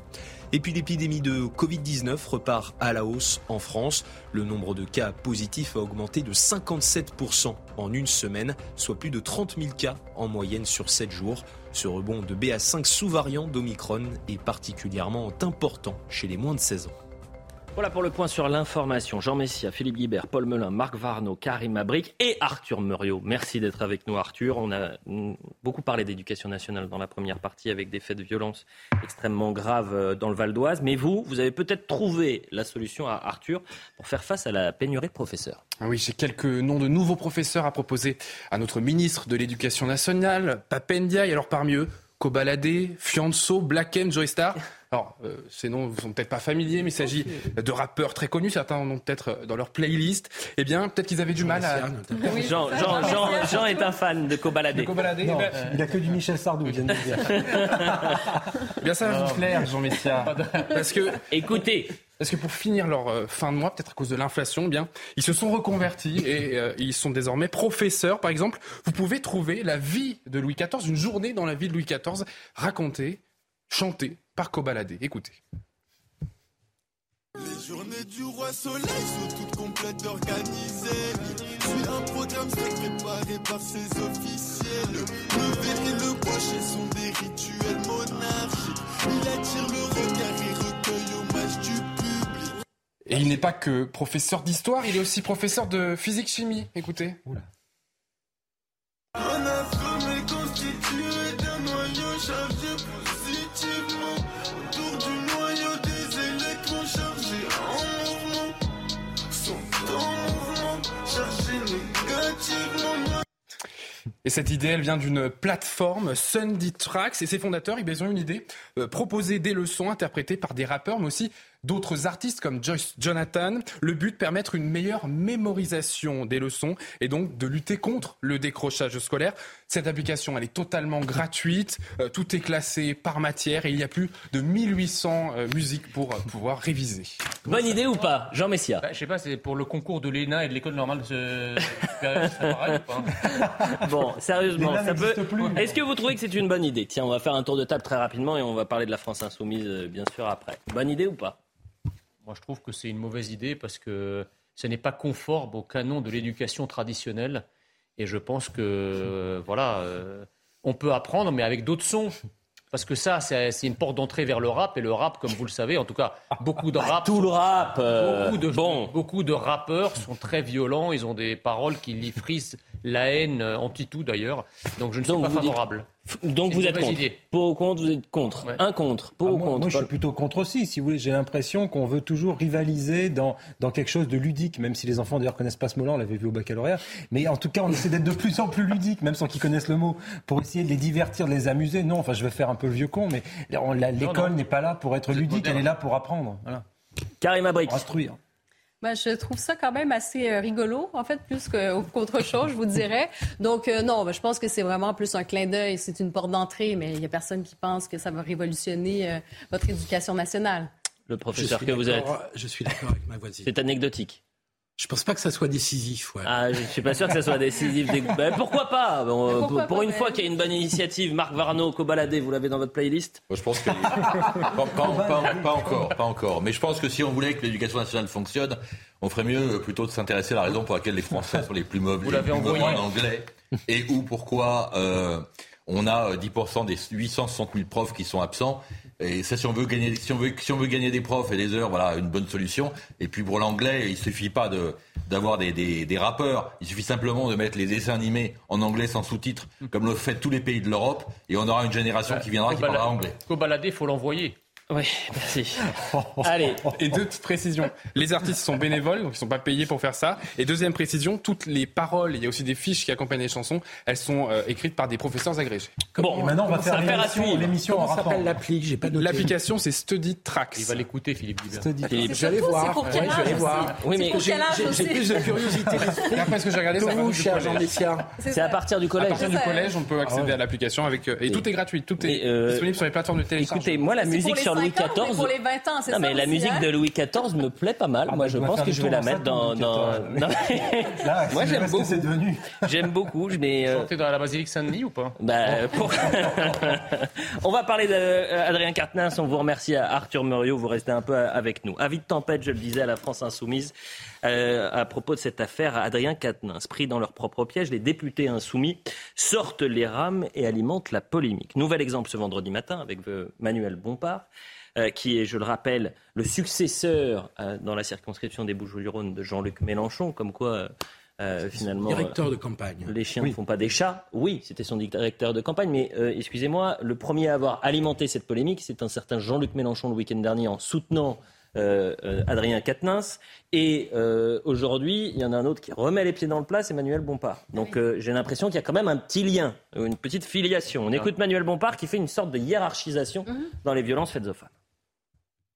Et puis l'épidémie de Covid-19 repart à la hausse en France. Le nombre de cas positifs a augmenté de 57% en une semaine, soit plus de 30 000 cas en moyenne sur 7 jours. Ce rebond de BA5 sous-variant d'Omicron est particulièrement important chez les moins de 16 ans. Voilà pour le point sur l'information. Jean Messia, Philippe Guibert, Paul Melun, Marc Varno, Karim Abric et Arthur Muriot. Merci d'être avec nous, Arthur. On a beaucoup parlé d'éducation nationale dans la première partie avec des faits de violence extrêmement graves euh, dans le Val d'Oise. Mais vous, vous avez peut-être trouvé la solution à Arthur pour faire face à la pénurie de professeurs. Ah oui, j'ai quelques noms de nouveaux professeurs à proposer à notre ministre de l'Éducation nationale, Papendia, et alors parmi eux, Kobalade, Fianso, Blacken, Joy Star. Alors, euh, ces noms ne sont peut-être pas familiers, mais il s'agit de rappeurs très connus. Certains en ont peut-être dans leur playlist. Eh bien, peut-être qu'ils avaient du mal à. Jean, Jean, Jean, Jean, est un fan de Kobalade. De Kobalade eh ben, Il n'a que du Michel Sardou, il vient de dire. eh bien, ça va vous plaire, Jean Messia. Parce que. Écoutez, parce que pour finir leur euh, fin de mois, peut-être à cause de l'inflation, eh bien, ils se sont reconvertis et euh, ils sont désormais professeurs. Par exemple, vous pouvez trouver la vie de Louis XIV, une journée dans la vie de Louis XIV, racontée, chantée par Cobaladé. Écoutez. Les journées du roi soleil sont toutes complètes organisées. Suis un programme secret préparé par ses officiels. Le verre et le cocher sont des rituels monarchiques. Il attire le regard et recueille hommage du public. Et il n'est pas que professeur d'histoire, il est aussi professeur de physique-chimie. Écoutez. Oula. Et cette idée, elle vient d'une plateforme, Sunday Tracks, et ses fondateurs, ils ont une idée, euh, proposer des leçons interprétées par des rappeurs, mais aussi d'autres artistes comme Joyce Jonathan. Le but, permettre une meilleure mémorisation des leçons et donc de lutter contre le décrochage scolaire. Cette application, elle est totalement gratuite. Euh, tout est classé par matière et il y a plus de 1800 euh, musiques pour euh, pouvoir réviser. Bonne idée ou pas, Jean Messia bah, Je sais pas, c'est pour le concours de l'ENA et de l'école normale de pareil ou pas? Bon, sérieusement, ça peut. Est-ce que vous trouvez que c'est une bonne idée? Tiens, on va faire un tour de table très rapidement et on va parler de la France insoumise, bien sûr, après. Bonne idée ou pas? Moi, je trouve que c'est une mauvaise idée parce que ce n'est pas conforme au canon de l'éducation traditionnelle. Et je pense que, euh, voilà, euh, on peut apprendre, mais avec d'autres sons. Parce que ça, c'est une porte d'entrée vers le rap. Et le rap, comme vous le savez, en tout cas, beaucoup de rap. Tout le rap. Euh, beaucoup, de, bon. beaucoup de rappeurs sont très violents. Ils ont des paroles qui frisent la haine anti-tout d'ailleurs. Donc je ne suis pas favorable. Donc vous êtes contre. Pour ou contre, vous êtes contre. Un contre. Pour ah, ou moi, contre. Moi, je suis plutôt contre aussi. Si vous voulez, j'ai l'impression qu'on veut toujours rivaliser dans, dans quelque chose de ludique, même si les enfants d'ailleurs connaissent pas ce mot-là, on l'avait vu au baccalauréat. Mais en tout cas, on essaie d'être de plus en plus ludique, même sans qu'ils connaissent le mot, pour essayer de les divertir, de les amuser. Non, enfin, je vais faire un peu le vieux con, mais l'école n'est pas là pour être ludique, elle est là pour apprendre. Voilà. Karim Abrik. Instruire. Ben, je trouve ça quand même assez euh, rigolo, en fait, plus qu'autre chose, je vous dirais. Donc, euh, non, ben, je pense que c'est vraiment plus un clin d'œil. C'est une porte d'entrée, mais il n'y a personne qui pense que ça va révolutionner euh, votre éducation nationale. Le professeur que vous êtes. Je suis d'accord avec ma voisine. C'est anecdotique. Je pense pas que ça soit décisif. Ouais. Ah, je suis pas sûr que ça soit décisif. Ben, pourquoi pas? Bon, Pour une fois qu'il y a une bonne initiative, Marc Varno, Cobaladé, vous l'avez dans votre playlist? Je pense que pas, pas, pas, encore, pas encore. Mais je pense que si on voulait que l'éducation nationale fonctionne, on ferait mieux plutôt de s'intéresser à la raison pour laquelle les Français sont les plus mauvais, vous l'avez envoyé en anglais et ou pourquoi euh, on a 10% des 860 000 profs qui sont absents et ça, si on veut gagner, si on veut, si on veut gagner des profs et des heures, voilà, une bonne solution. Et puis pour l'anglais, il suffit pas de d'avoir des, des, rappeurs. Il suffit simplement de mettre les dessins animés en anglais sans sous-titres, comme le fait tous les pays de l'Europe, et on aura une génération qui viendra qui parlera anglais. Faut balader, il faut l'envoyer. Oui, merci. Allez. Et deux petites précisions. Les artistes sont bénévoles, donc ils ne sont pas payés pour faire ça. Et deuxième précision, toutes les paroles, il y a aussi des fiches qui accompagnent les chansons, elles sont euh, écrites par des professeurs agrégés. bon, maintenant on va faire l'émission Comment s'appelle l'appli J'ai pas L'application, c'est Study Tracks. Il va l'écouter, Philippe Philippe. Je vais aller voir. Pour quel âge voir. Oui, mais j'ai plus de curiosité. Après ce que j'ai regardé, ça Jean C'est à partir du collège. À partir du collège, on peut accéder à l'application avec euh, et tout est gratuit, tout est disponible sur les plateformes de téléchargement. Écoutez, moi la musique sur Louis XIV. Pour les 20 ans, c'est Non, mais la musique hein de Louis XIV me plaît pas mal. Ah, Moi, je pense que je vais la mettre dans. Là, Moi, j'aime beaucoup. c'est devenu. J'aime beaucoup. Mais euh, Chanter dans la basilique Saint-Denis ou pas bah, pour- on va parler d'Adrien Quatennens. On vous remercie à Arthur Muriot. Vous restez un peu avec nous. Avis de tempête, je le disais, à la France Insoumise. Euh, à propos de cette affaire, Adrien Quatennens, pris dans leur propre piège, les députés insoumis sortent les rames et alimentent la polémique. Nouvel exemple ce vendredi matin avec euh, Manuel Bompard. euh, qui est, je le rappelle, le successeur euh, dans la circonscription des Bouches-du-Rhône de Jean-Luc Mélenchon, comme quoi euh, finalement Directeur de campagne. les chiens ne font pas des chats. Oui, c'était son directeur de campagne, mais euh, excusez-moi, le premier à avoir alimenté cette polémique, c'est un certain Jean-Luc Mélenchon le week-end dernier en soutenant Adrien Quatennens. Et euh, aujourd'hui, il y en a un autre qui remet les pieds dans le plat, c'est Manuel Bompard. Donc euh, j'ai l'impression qu'il y a quand même un petit lien, une petite filiation. On écoute Manuel Bompard qui fait une sorte de hiérarchisation dans les violences faites aux femmes.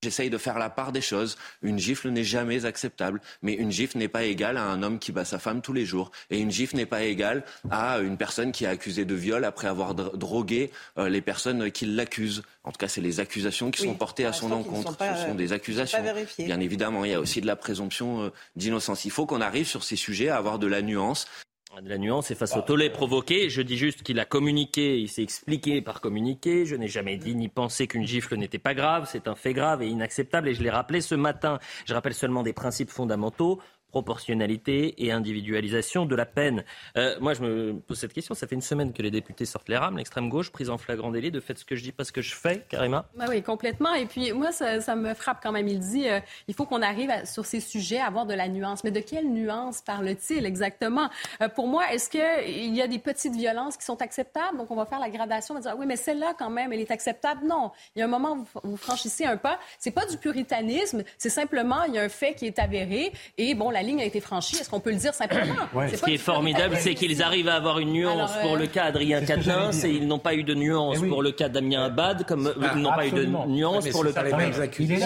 J'essaye de faire la part des choses. Une gifle n'est jamais acceptable, mais une gifle n'est pas égale à un homme qui bat sa femme tous les jours. Et une gifle n'est pas égale à une personne qui est accusée de viol après avoir dro- drogué euh, les personnes qui l'accusent. En tout cas, c'est les accusations qui Oui, sont portées à pour son encontre. sont pas, Ce sont euh, des accusations. Bien évidemment, il y a aussi de la présomption euh, d'innocence. Il faut qu'on arrive sur ces sujets à avoir de la nuance. De la nuance et face au tollé provoqué, je dis juste qu'il a communiqué, il s'est expliqué par communiqué. Je n'ai jamais dit ni pensé qu'une gifle n'était pas grave. C'est un fait grave et inacceptable. Et je l'ai rappelé ce matin. Je rappelle seulement des principes fondamentaux proportionnalité et individualisation de la peine. Euh, moi, je me pose cette question. Ça fait une semaine que les députés sortent les rames, l'extrême gauche, prise en flagrant délit, de fait ce que je dis, pas ce que je fais, Karima. Ben oui, complètement. Et puis, moi, ça, ça me frappe quand même. Il dit, euh, il faut qu'on arrive à- sur ces sujets à avoir de la nuance. Mais de quelle nuance parle-t-il exactement? Euh, pour moi, est-ce qu'il y a des petites violences qui sont acceptables? Donc, on va faire la gradation, on va dire, ah oui, mais celle-là, quand même, elle est acceptable? Non. Il y a un moment où vous, vous franchissez un pas. C'est pas du puritanisme. C'est simplement, il y a un fait qui est avéré. Et bon, la ligne a été franchie. Est-ce qu'on peut le dire simplement? Ce qui est formidable, c'est qu'ils arrivent à avoir une nuance Alors, euh, pour le cas Adrien dire. et ils n'ont pas eu de nuance Eh oui. pour le cas Damien Abad, comme Ah, ils n'ont pas eu de nuance pour le cas.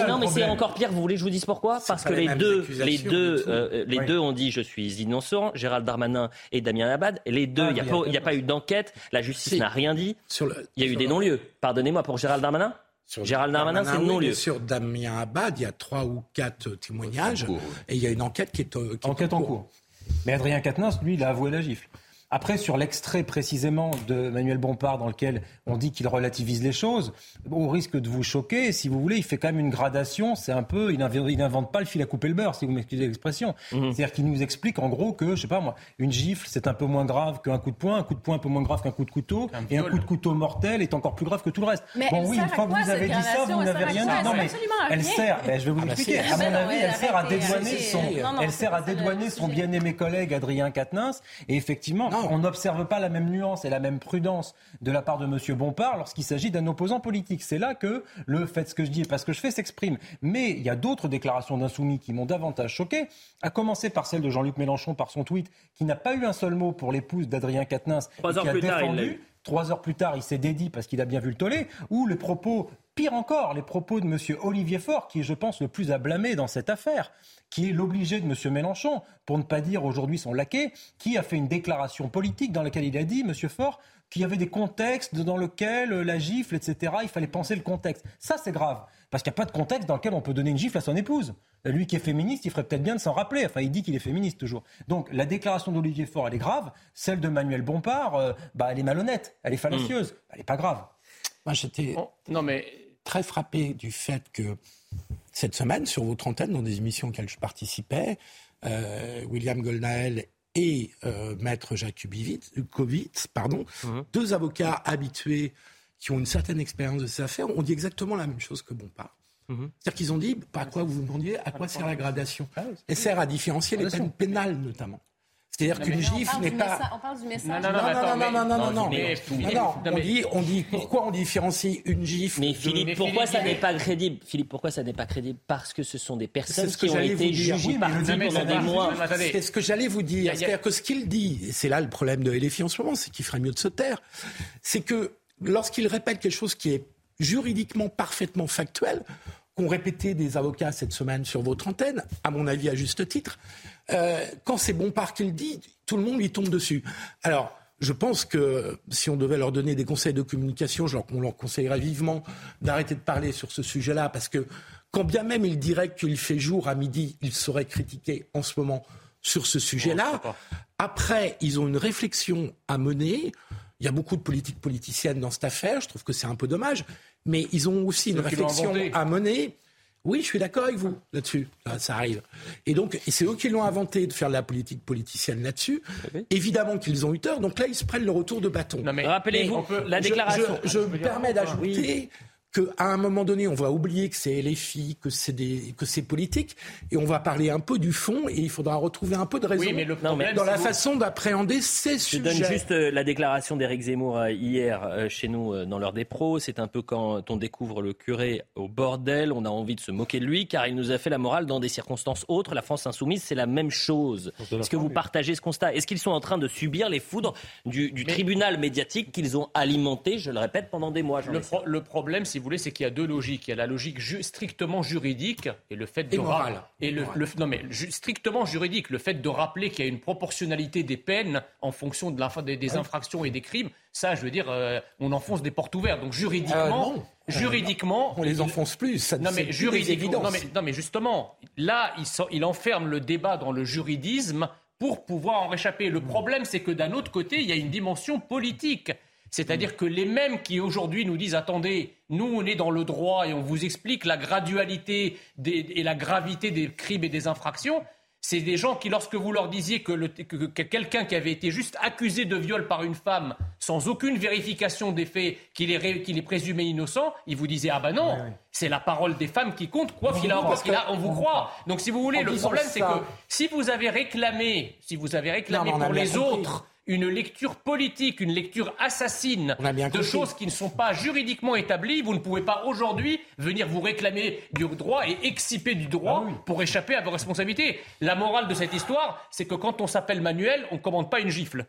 non, mais c'est encore pire. Vous voulez que je vous dise pourquoi? Parce que les deux, les deux, euh, les Oui. deux ont dit je suis innocent. Gérald Darmanin et Damien Abad. Et les deux, il n'y a, pas- a eu d'enquête. La justice Si. n'a rien dit. Sur le- Il y a eu des non-lieux. Pardonnez-moi pour Gérald Darmanin. Sur Gérald Darmanin, c'est oui, non-lieu. mais Sur Damien Abad, il y a trois ou quatre témoignages. En cours, Et il y a une enquête qui est, euh, qui est Enquête en cours. Mais Adrien Quatennens, lui, il a avoué la gifle. Après, sur l'extrait précisément de Manuel Bompard, dans lequel on dit qu'il relativise les choses, au risque de vous choquer, si vous voulez, il fait quand même une gradation. C'est un peu, il n'invente pas le fil à couper le beurre, si vous m'excusez l'expression. Mhm. C'est-à-dire qu'il nous explique en gros que, je sais pas moi, une gifle, c'est un peu moins grave qu'un coup de poing, un coup de poing un peu moins grave qu'un coup de couteau, et un coup de couteau mortel est encore plus grave que tout le reste. Mais bon, oui, une fois que vous avez dit ça, vous n'avez rien dit. Non, mais elle sert, ben, je vais vous Ah bah À mon avis, elle sert à dédouaner son, elle sert à dédouaner son bien-aimé collègue Adrien Quatennens. Et effectivement, on n'observe pas la même nuance et la même prudence de la part de M. Bompard lorsqu'il s'agit d'un opposant politique. C'est là que le fait ce que je dis et pas ce que je fais s'exprime. Mais il y a d'autres déclarations d'insoumis qui m'ont davantage choqué, à commencer par celle de Jean-Luc Mélenchon par son tweet, qui n'a pas eu un seul mot pour l'épouse d'Adrien Quatennens. Qui a tard, défendu. eu. Trois heures plus tard, il s'est dédié parce qu'il a bien vu le tollé, ou les propos, pire encore, les propos de M. Olivier Faure, qui est, je pense, le plus à blâmer dans cette affaire, qui est l'obligé de M. Mélenchon, pour ne pas dire aujourd'hui son laquais, qui a fait une déclaration politique dans laquelle il a dit, M. Faure, qu'il y avait des contextes dans lesquels la gifle, etc., il fallait penser le contexte. Ça, c'est grave, parce qu'il n'y a pas de contexte dans lequel on peut donner une gifle à son épouse. Lui qui est féministe, il ferait peut-être bien de s'en rappeler. Enfin, il dit qu'il est féministe toujours. Donc, la déclaration d'Olivier Faure, elle est grave. Celle de Manuel Bompard, euh, bah, elle est malhonnête, elle est fallacieuse, elle n'est pas grave. Moi, j'étais Oh, non, mais très frappé du fait que cette semaine, sur votre antenne, dans des émissions auxquelles je participais, euh, William Goldnagel et euh, Maître Jacques Kubitz, pardon, deux avocats habitués qui ont une certaine expérience de ces affaires, ont dit exactement la même chose que Bompard. Mhm. C'est-à-dire qu'ils ont dit, à quoi vous vous demandiez, à quoi sert la gradation? Ah Elle sert à différencier les peines pénales notamment. C'est-à-dire qu'une gifle n'est pas. on parle du message. Non, non, non, non, non, non, non, non, On dit, on dit, pourquoi on différencie une gifle Mais Philippe, pourquoi ça n'est pas crédible? Philippe, pourquoi ça n'est pas crédible? Parce que ce sont des personnes qui ont été jugées par pendant des mois. C'est ce que j'allais vous dire. C'est-à-dire que ce qu'il dit, et c'est là le problème de LFI en ce moment, c'est qu'il ferait mieux de se taire, c'est que lorsqu'il répète quelque chose qui est juridiquement parfaitement factuel, qu'ont répété des avocats cette semaine sur votre antenne, à mon avis à juste titre, euh, quand c'est Bompard qui le dit, tout le monde lui tombe dessus. Alors, je pense que si on devait leur donner des conseils de communication, on leur conseillerait vivement d'arrêter de parler sur ce sujet-là, parce que quand bien même il dirait qu'il fait jour à midi, il serait critiqué en ce moment sur ce sujet-là. Après, ils ont une réflexion à mener. Il y a beaucoup de politiques politiciennes dans cette affaire. Je trouve que c'est un peu dommage. Mais ils ont aussi une réflexion à mener. Oui, je suis d'accord avec vous là-dessus. ça arrive. Et donc, c'est eux qui l'ont inventé de faire de la politique politicienne là-dessus. Évidemment qu'ils ont eu tort. Donc là, ils se prennent le retour de bâton. Rappelez-vous la déclaration. Je, me permets d'ajouter qu'à un moment donné, on va oublier que c'est LFI, que c'est des, que c'est politique, et on va parler un peu du fond, et il faudra retrouver un peu de raison dans la façon d'appréhender ces sujets. Je donne juste euh, la déclaration d'Éric Zemmour euh, hier euh, chez nous dans l'heure des pros. C'est un peu quand on découvre le curé au bordel, on a envie de se moquer de lui, car il nous a fait la morale dans des circonstances autres. La France insoumise, c'est la même chose. Est-ce que vous partagez ce constat? Est-ce qu'ils sont en train de subir les foudres du, tribunal médiatique qu'ils ont alimenté, je le répète, pendant des mois le, le problème, c'est vous voulez, c'est qu'il y a deux logiques. Il y a la logique strictement juridique et le fait de et le, non mais strictement juridique, le fait de rappeler qu'il y a une proportionnalité des peines en fonction de des, des infractions et des crimes. Ça, je veux dire, euh, on enfonce des portes ouvertes. Donc juridiquement, euh, juridiquement, on les enfonce plus. Ça, non mais juridiquement, non mais, non mais justement, là, il, il enferme le débat dans le juridisme pour pouvoir en réchapper. Le problème, c'est que d'un autre côté, il y a une dimension politique. C'est-à-dire que les mêmes qui aujourd'hui nous disent attendez, nous on est dans le droit et on vous explique la gradualité et la gravité des crimes et des infractions, c'est des gens qui, lorsque vous leur disiez que, quelqu'un qui avait été juste accusé de viol par une femme, sans aucune vérification des faits, qu'il est, présumé innocent, ils vous disaient ah ben non, c'est la parole des femmes qui compte, quoi qu'il a, on vous croit. Donc si vous voulez, le problème c'est que si vous avez réclamé, si vous avez réclamé pour les autres une lecture politique, une lecture assassine de choses qui ne sont pas juridiquement établies. Vous ne pouvez pas aujourd'hui venir vous réclamer du droit et exciper du droit ah pour échapper à vos responsabilités. La morale de cette histoire, c'est que quand on s'appelle Manuel, on ne commande pas une gifle.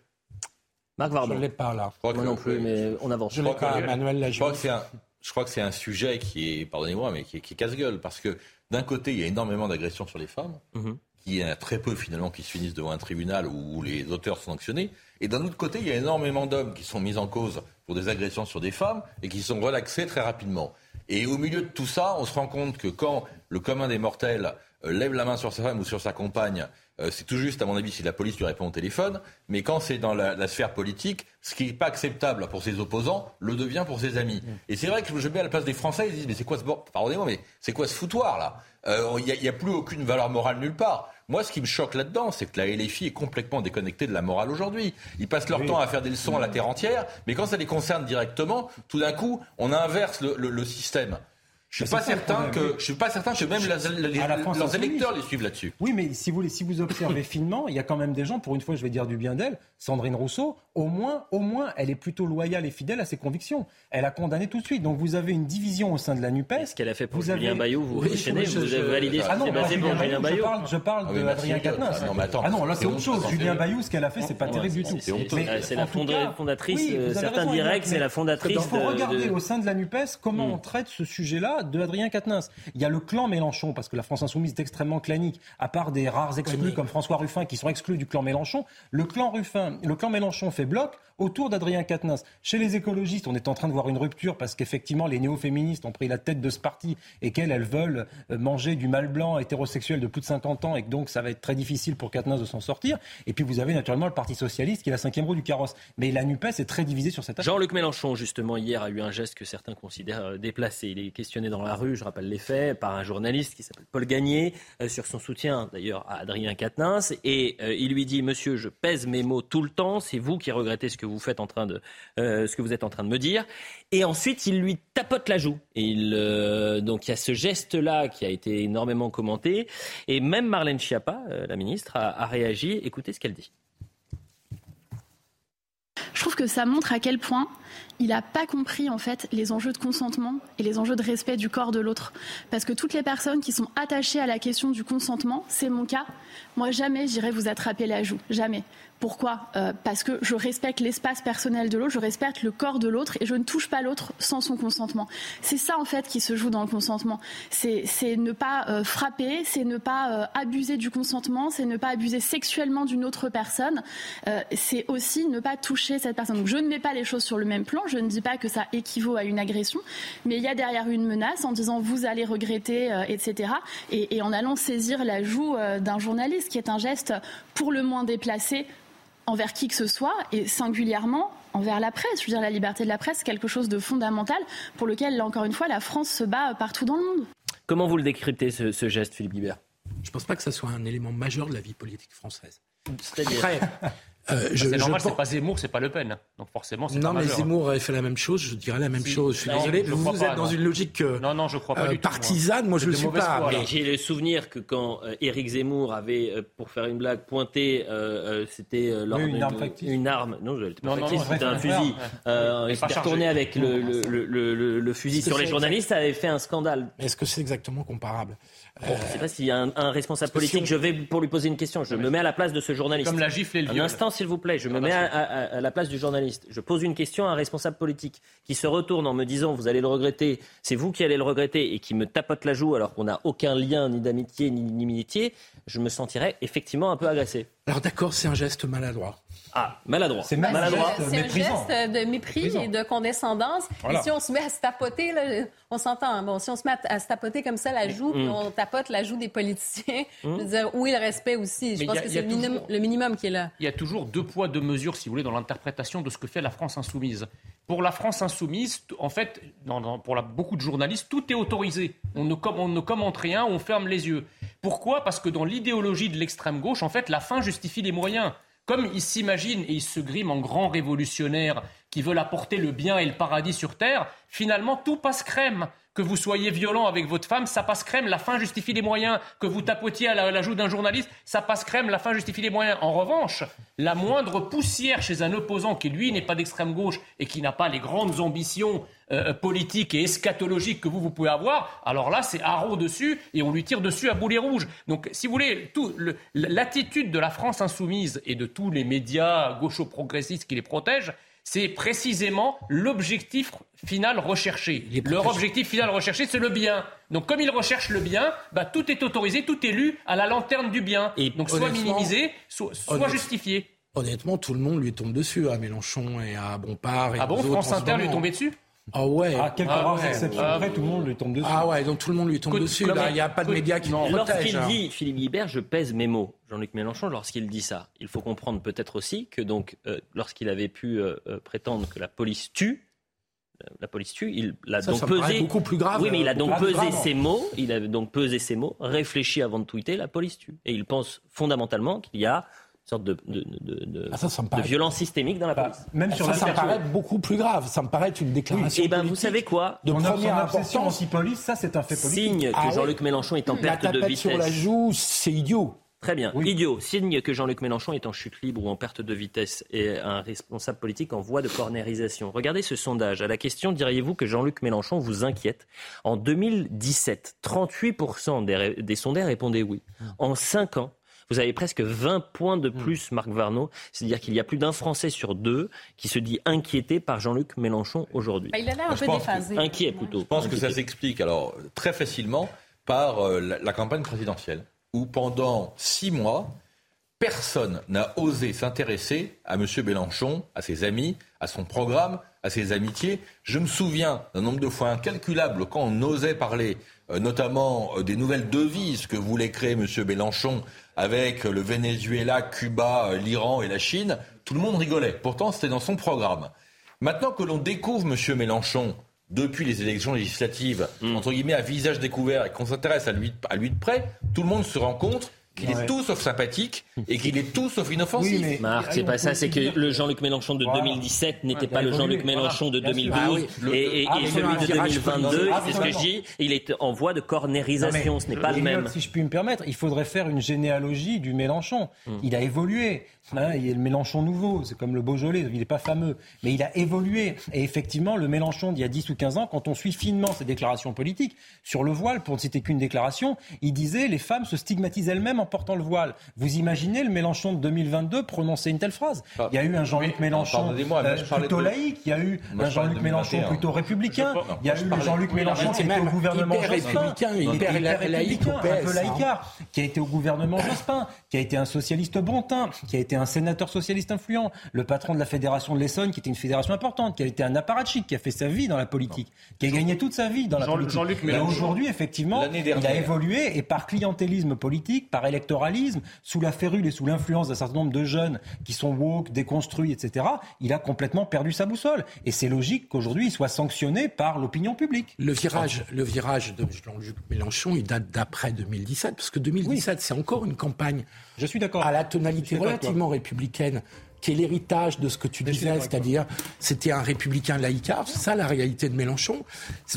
Marc Vardon. Je ne l'ai pas là. Moi non plus, mais on avance. Je, l'ai pas, Manuel la je crois, que c'est un, je crois que c'est un sujet qui est, pardonnez-moi, mais qui est, casse-gueule. Parce que d'un côté, il y a énormément d'agressions sur les femmes. Mhm qui y a très peu finalement qui se finissent devant un tribunal où les auteurs sont sanctionnés. Et d'un autre côté, il y a énormément d'hommes qui sont mis en cause pour des agressions sur des femmes et qui sont relaxés très rapidement. Et au milieu de tout ça, on se rend compte que quand le commun des mortels euh, lève la main sur sa femme ou sur sa compagne, euh, c'est tout juste, à mon avis, si la police lui répond au téléphone. Mais quand c'est dans la, sphère politique, ce qui n'est pas acceptable pour ses opposants le devient pour ses amis. Et c'est vrai que je mets à la place des Français, ils disent mais c'est quoi ce pardonnez-moi, mais c'est quoi ce foutoir là? Euh, Il n'y a, a, plus aucune valeur morale nulle part. Moi, ce qui me choque là-dedans, c'est que la LFI est complètement déconnectée de la morale aujourd'hui. Ils passent leur temps à faire des leçons à la terre entière, mais quand ça les concerne directement, tout d'un coup, on inverse le système. Je suis pas certain que je suis pas certain que même leurs électeurs les suivent là-dessus. Oui, mais si vous si vous observez finement, il y a quand même des gens. Pour une fois, je vais dire du bien d'elle. Sandrine Rousseau, au moins, au moins, elle est plutôt loyale et fidèle à ses convictions. Elle a condamné tout de suite. Donc vous avez une division au sein de la Nupes. Ce qu'elle a fait pour Julien Bayou, vous oui, vous avez validé ah non, pour Julien Bayou. Je parle, je parle ah de Adrien Quatennens. Ah non, là c'est autre chose. Julien Bayou, ce qu'elle a fait, c'est pas terrible du tout. C'est la fondatrice. Certains que c'est la fondatrice. Il faut regarder au sein de la Nupes comment on traite ce sujet-là de Adrien Quatennens. Il y a le clan Mélenchon, parce que la France Insoumise est extrêmement clanique, à part des rares exclus comme François Ruffin qui sont exclus du clan Mélenchon. Le clan Ruffin, le clan Mélenchon fait bloc autour d'Adrien Quatennens. Chez les écologistes, on est en train de voir une rupture parce qu'effectivement, les néo-féministes ont pris la tête de ce parti et qu'elles, elles veulent euh, manger du mal blanc hétérosexuel de plus de 50 ans et que donc ça va être très difficile pour Quatennens de s'en sortir. Et puis vous avez naturellement le Parti Socialiste qui est la cinquième roue du carrosse. Mais la NUPES est très divisée sur cette Jean-Luc Mélenchon, justement, hier, a eu un geste que certains considèrent euh, déplacé. Il est questionné dans la rue, je rappelle les faits, par un journaliste qui s'appelle Paul Gagné, euh, sur son soutien d'ailleurs à Adrien Quatennens. Et euh, il lui dit Monsieur, je pèse mes mots tout le temps, c'est vous qui regrettez ce que vous, faites en train de, ce que vous êtes en train de me dire. Et ensuite, il lui tapote la joue. Donc il y a ce geste-là qui a été énormément commenté. Et même Marlène Schiappa, la ministre, a réagi. Écoutez ce qu'elle dit. Je trouve que ça montre à quel point il n'a pas compris en fait les enjeux de consentement et les enjeux de respect du corps de l'autre. Parce que toutes les personnes qui sont attachées à la question du consentement, c'est mon cas, moi jamais j'irai vous attraper la joue, jamais. Pourquoi? Euh, Parce que je respecte l'espace personnel de l'autre, je respecte le corps de l'autre et je ne touche pas l'autre sans son consentement. C'est ça en fait qui se joue dans le consentement. C'est ne pas euh, frapper, c'est ne pas euh, abuser du consentement, c'est ne pas abuser sexuellement d'une autre personne. c'est aussi ne pas toucher cette personne. Donc je ne mets pas les choses sur le même plan. Je ne dis pas que ça équivaut à une agression, mais il y a derrière une menace en disant vous allez regretter, etc. Et, et en allant saisir la joue d'un journaliste, qui est un geste pour le moins déplacé envers qui que ce soit, et singulièrement envers la presse. Je veux dire, la liberté de la presse, c'est quelque chose de fondamental pour lequel, là encore une fois, la France se bat partout dans le monde. Comment vous le décryptez, ce, geste, Philippe Guibert? Je ne pense pas que ce soit un élément majeur de la vie politique française. Après, euh, c'est normal, c'est pas Zemmour, c'est pas Le Pen. Donc forcément, c'est Non, mais Zemmour avait fait la même chose. Je dirais la même chose. Je suis désolé. vous, vous êtes dans une logique euh, non, non, je crois pas euh, partisane. Moi, je ne le suis pas. J'ai le souvenir que quand Éric Zemmour avait, pour faire une blague, pointé, c'était une, arme une, arme. Non, c'était un fusil. il s'était retourné avec le, fusil sur les journalistes. Ça avait fait un scandale. Est-ce que c'est exactement comparable je ne sais pas s'il y a un, responsable politique. Je vais pour lui poser une question. Je me mets à la place de ce journaliste. Comme la gifle et le Un instant, s'il vous plaît. Je me mets à, la place du journaliste. Je pose une question à un responsable politique qui se retourne en me disant Vous allez le regretter, c'est vous qui allez le regretter, et qui me tapote la joue alors qu'on n'a aucun lien ni d'amitié ni d'immunité. Je me sentirais effectivement un peu agressé. Alors d'accord, c'est un geste maladroit. Ah, maladroit. C'est maladroit. C'est un geste de mépris et de condescendance. Et si on se met à se tapoter, là, on s'entend. Hein. Bon, si on se met à, se tapoter comme ça la joue, puis mm. on tapote la joue des politiciens, je veux mm. dire, où est le respect aussi? Je pense que c'est le, minimum qui est là. Il y a toujours deux poids, deux mesures, si vous voulez, dans l'interprétation de ce que fait la France insoumise. Pour la France insoumise, en fait, pour la, beaucoup de journalistes, tout est autorisé. On ne, on ne commente rien, on ferme les yeux. Pourquoi? Parce que dans l'idéologie de l'extrême gauche, en fait, la fin justifie les moyens. Comme ils s'imaginent et ils se griment en grands révolutionnaires qui veulent apporter le bien et le paradis sur terre, finalement tout passe crème. Que vous soyez violent avec votre femme, ça passe crème, la fin justifie les moyens. Que vous tapotiez à la, joue d'un journaliste, ça passe crème, la fin justifie les moyens. En revanche, la moindre poussière chez un opposant qui, lui, n'est pas d'extrême gauche et qui n'a pas les grandes ambitions euh, politiques et eschatologiques que vous, vous pouvez avoir, alors là, c'est haro dessus et on lui tire dessus à boulet rouge. Donc, si vous voulez, l'attitude de la France insoumise et de tous les médias gaucho-progressistes qui les protègent, c'est précisément l'objectif final recherché. Leur objectif final recherché, c'est le bien. Donc comme ils recherchent le bien, bah, tout est autorisé, tout est lu à la lanterne du bien. Et Donc soit minimisé, soit, justifié. Honnêtement, tout le monde lui tombe dessus, à Mélenchon et à Bompard. Et ah bon, France Inter lui est tombé dessus ah ouais. À quelques ah ouais. tout le monde lui tombe dessus. Ah ouais, donc tout le monde lui tombe dessus. il n'y a pas de médias qui nous Lorsqu'il hein. dit, Philippe Guibert, je pèse mes mots, Jean-Luc Mélenchon, lorsqu'il dit ça, il faut comprendre peut-être aussi que donc, euh, lorsqu'il avait pu euh, euh, prétendre que la police tue, la police tue, il a donc pesé. beaucoup plus grave. Oui, mais il a donc pesé ses mots. Il a donc pesé ses mots, réfléchi avant de tweeter. La police tue, et il pense fondamentalement qu'il y a sorte de, de, de, ah, de violence systémique dans la bah, police. Même sur ça, ça me paraît beaucoup plus grave. Ça me paraît une déclaration. et eh ben, vous savez quoi De première importance. anti-police, ça, c'est un fait politique. Signe que ah Jean-Luc Mélenchon est en perte de vitesse. sur la joue, c'est idiot. Très bien, idiot. Signe que Jean-Luc Mélenchon est en chute libre ou en perte de vitesse et un responsable politique en voie de cornérisation. Regardez ce sondage. À la question, diriez-vous que Jean-Luc Mélenchon vous inquiète? En 2017, 38% des, des sondés répondaient oui. En 5 ans, vous avez presque 20 points de hmm. plus, Marc Varno. C'est-à-dire qu'il y a plus d'un Français sur deux qui se dit inquiété par Jean-Luc Mélenchon aujourd'hui. Bah, il a l'air un peu déphasé. Inquiet plutôt. Je pense que ça s'explique alors très facilement par euh, la, campagne présidentielle, où pendant six mois, personne n'a osé s'intéresser à M. Mélenchon, à ses amis, à son programme, à ses amitiés. Je me souviens d'un nombre de fois incalculable quand on osait parler euh, notamment euh, des nouvelles devises que voulait créer M. Mélenchon avec le Venezuela, Cuba, l'Iran et la Chine, tout le monde rigolait. Pourtant, c'était dans son programme. Maintenant que l'on découvre M. Mélenchon depuis les élections législatives, mm. entre guillemets, à visage découvert, et qu'on s'intéresse à lui, à lui de près, tout le monde se rend compte qu'il est tout sauf sympathique et qu'il est tout sauf inoffensif. Oui, mais Marc, c'est pas ça, c'est que le Jean-Luc Mélenchon de 2017 n'était pas le Jean-Luc Mélenchon de 2012 et, ah, celui de 2022, c'est ce que je dis, il est en voie de cornérisation, ce n'est pas le même. Si je puis me permettre, il faudrait faire une généalogie du Mélenchon. Hmm. Il a évolué. Hein, il y a le Mélenchon nouveau, c'est comme le Beaujolais, il n'est pas fameux, mais il a évolué. Et effectivement, le Mélenchon d'il y a 10 ou 15 ans, quand on suit finement ses déclarations politiques, sur le voile, pour ne citer qu'une déclaration, il disait les femmes se stigmatisent elles-mêmes en portant le voile. Vous imaginez le Mélenchon de 2022 prononcer une telle phrase? Ah, Il y a eu un Jean-Luc Mélenchon euh, plutôt laïque, il y a eu un Jean-Luc Mélenchon plutôt républicain, il y a eu un Jean-Luc Mélenchon qui était au gouvernement Jospin, un peu laïcard, qui a été au gouvernement Jospin, qui a été un socialiste bon teint, qui a été un sénateur socialiste influent, le patron de la fédération de l'Essonne, qui était une fédération importante, qui a été un apparatchik, qui a fait sa vie dans la politique, qui a gagné toute sa vie dans la politique. Et aujourd'hui, effectivement, il a évolué et par clientélisme politique, par électoralisme, sous la férule et sous l'influence d'un certain nombre de jeunes qui sont woke, déconstruits, etc., il a complètement perdu sa boussole. Et c'est logique qu'aujourd'hui, il soit sanctionné par l'opinion publique. Le virage, le virage de Jean-Luc Mélenchon, il date d'après 2017, parce que 2017, c'est encore une campagne je suis d'accord. À la tonalité relativement républicaine qui est l'héritage de ce que tu disais, c'est-à-dire c'était un républicain laïcard, c'est ça la réalité de Mélenchon.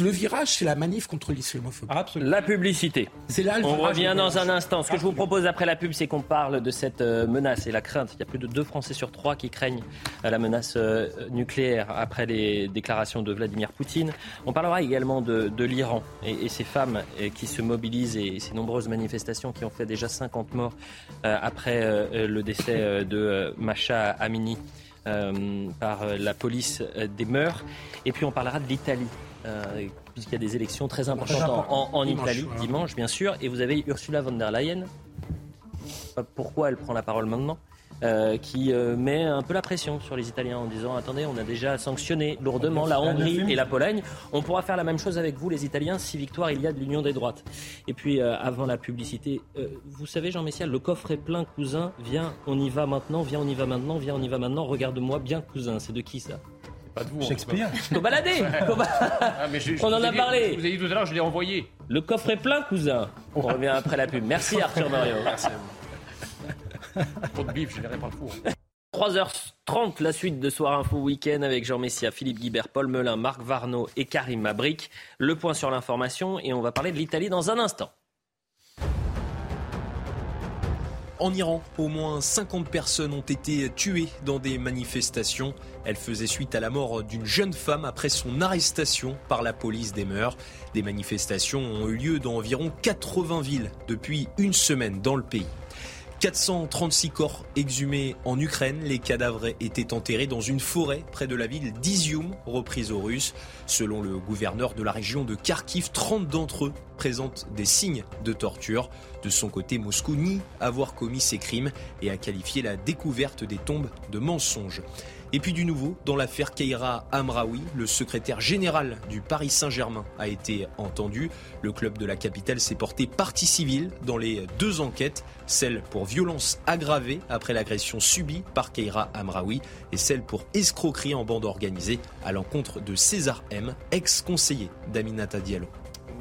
Le virage, c'est la manif contre l'islamophobie. La publicité. C'est là On revient dans un instant. Ce que je vous propose après la pub, c'est qu'on parle de cette euh, menace et la crainte. Il y a plus de deux Français sur trois qui craignent euh, la menace euh, nucléaire après les déclarations de Vladimir Poutine. On parlera également de, l'Iran et, ces femmes qui se mobilisent et ces nombreuses manifestations qui ont fait déjà 50 morts après le décès de Macha Amini euh, par euh, la police euh, des mœurs. Et puis on parlera de l'Italie. puisqu'il y a des élections très importantes en, Italie, dimanche bien sûr, et vous avez Ursula von der Leyen. Pourquoi elle prend la parole maintenant? Euh, qui euh, met un peu la pression sur les Italiens en disant attendez, on a déjà sanctionné lourdement la Hongrie et la Pologne, on pourra faire la même chose avec vous les Italiens si victoire il y a de l'union des droites. Et puis euh, avant la publicité, vous savez Jean Messia, le coffre est plein cousin, viens, on y va maintenant, viens, on y va maintenant, viens, on y va maintenant, regarde-moi bien cousin, c'est de qui ça? Pas de vous. Shakespeare. Faut balader. Ah, on en a parlé. Vous avez dit tout à l'heure, je l'ai envoyé. Le coffre est plein, cousin. On revient après la pub. Merci Arthur Mario. Merci 3h30, la suite de Soir Info Week-end avec Jean Messia, Philippe Guibert, Paul Melun, Marc Varno et Karim Mabric. Le point sur l'information et on va parler de l'Italie dans un instant. En Iran, au moins 50 personnes ont été tuées dans des manifestations. Elles faisaient suite à la mort d'une jeune femme après son arrestation par la police des mœurs. Des manifestations ont eu lieu dans environ 80 villes depuis une semaine dans le pays. 436 corps exhumés en Ukraine. Les cadavres étaient enterrés dans une forêt près de la ville d'Izium, reprise aux Russes. Selon le gouverneur de la région de Kharkiv, 30 d'entre eux présentent des signes de torture. De son côté, Moscou nie avoir commis ces crimes et a qualifié la découverte des tombes de mensonges. Et puis du nouveau, dans l'affaire Keira Amraoui, le secrétaire général du Paris Saint-Germain a été entendu. Le club de la capitale s'est porté partie civile dans les deux enquêtes, celle pour violence aggravée après l'agression subie par Keira Amraoui et celle pour escroquerie en bande organisée à l'encontre de César M, ex-conseiller d'Aminata Diallo.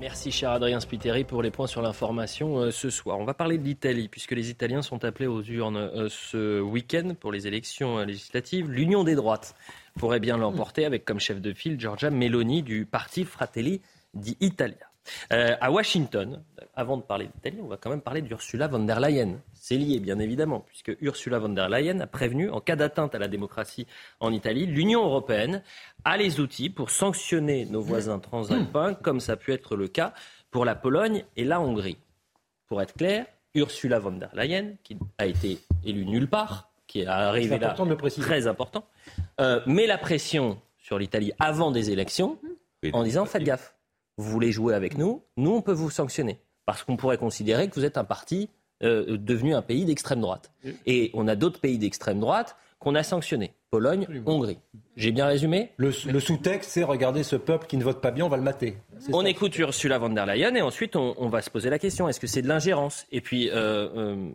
Merci cher Adrien Spiteri pour les points sur l'information euh, ce soir. On va parler de l'Italie puisque les Italiens sont appelés aux urnes euh, ce week-end pour les élections euh, législatives. L'Union des droites pourrait bien l'emporter avec comme chef de file Giorgia Meloni du parti Fratelli d'Italia. à Washington, avant de parler d'Italie, on va quand même parler d'Ursula von der Leyen. C'est lié, bien évidemment, puisque Ursula von der Leyen a prévenu, en cas d'atteinte à la démocratie en Italie, l'Union européenne a les outils pour sanctionner nos voisins transalpins, comme ça a pu être le cas pour la Pologne et la Hongrie. Pour être clair, Ursula von der Leyen, qui a été élue nulle part, qui est arrivée là, très important, euh, met la pression sur l'Italie avant des élections en disant faites gaffe, vous voulez jouer avec nous, nous on peut vous sanctionner parce qu'on pourrait considérer que vous êtes un parti euh, devenu un pays d'extrême droite. Et on a d'autres pays d'extrême droite qu'on a sanctionnés. Pologne, Hongrie. J'ai bien résumé Le, sous-texte, c'est regardez ce peuple qui ne vote pas bien, on va le mater. On écoute Ursula von der Leyen et ensuite on, va se poser la question est-ce que c'est de l'ingérence? Et puis euh, euh,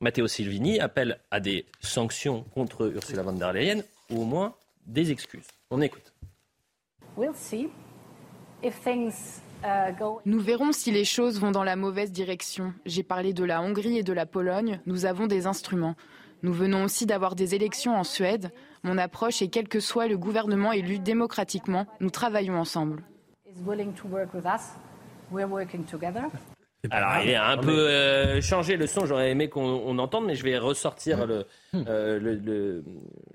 Matteo Silvini appelle à des sanctions contre Ursula von der Leyen ou au moins des excuses. On écoute. We'll see. Nous verrons si les choses vont dans la mauvaise direction. J'ai parlé de la Hongrie et de la Pologne. Nous avons des instruments. Nous venons aussi d'avoir des élections en Suède. Mon approche est quel que soit le gouvernement élu démocratiquement, nous travaillons ensemble. Alors, il a un peu euh, changé le son, j'aurais aimé qu'on entende, mais je vais ressortir le, euh, le,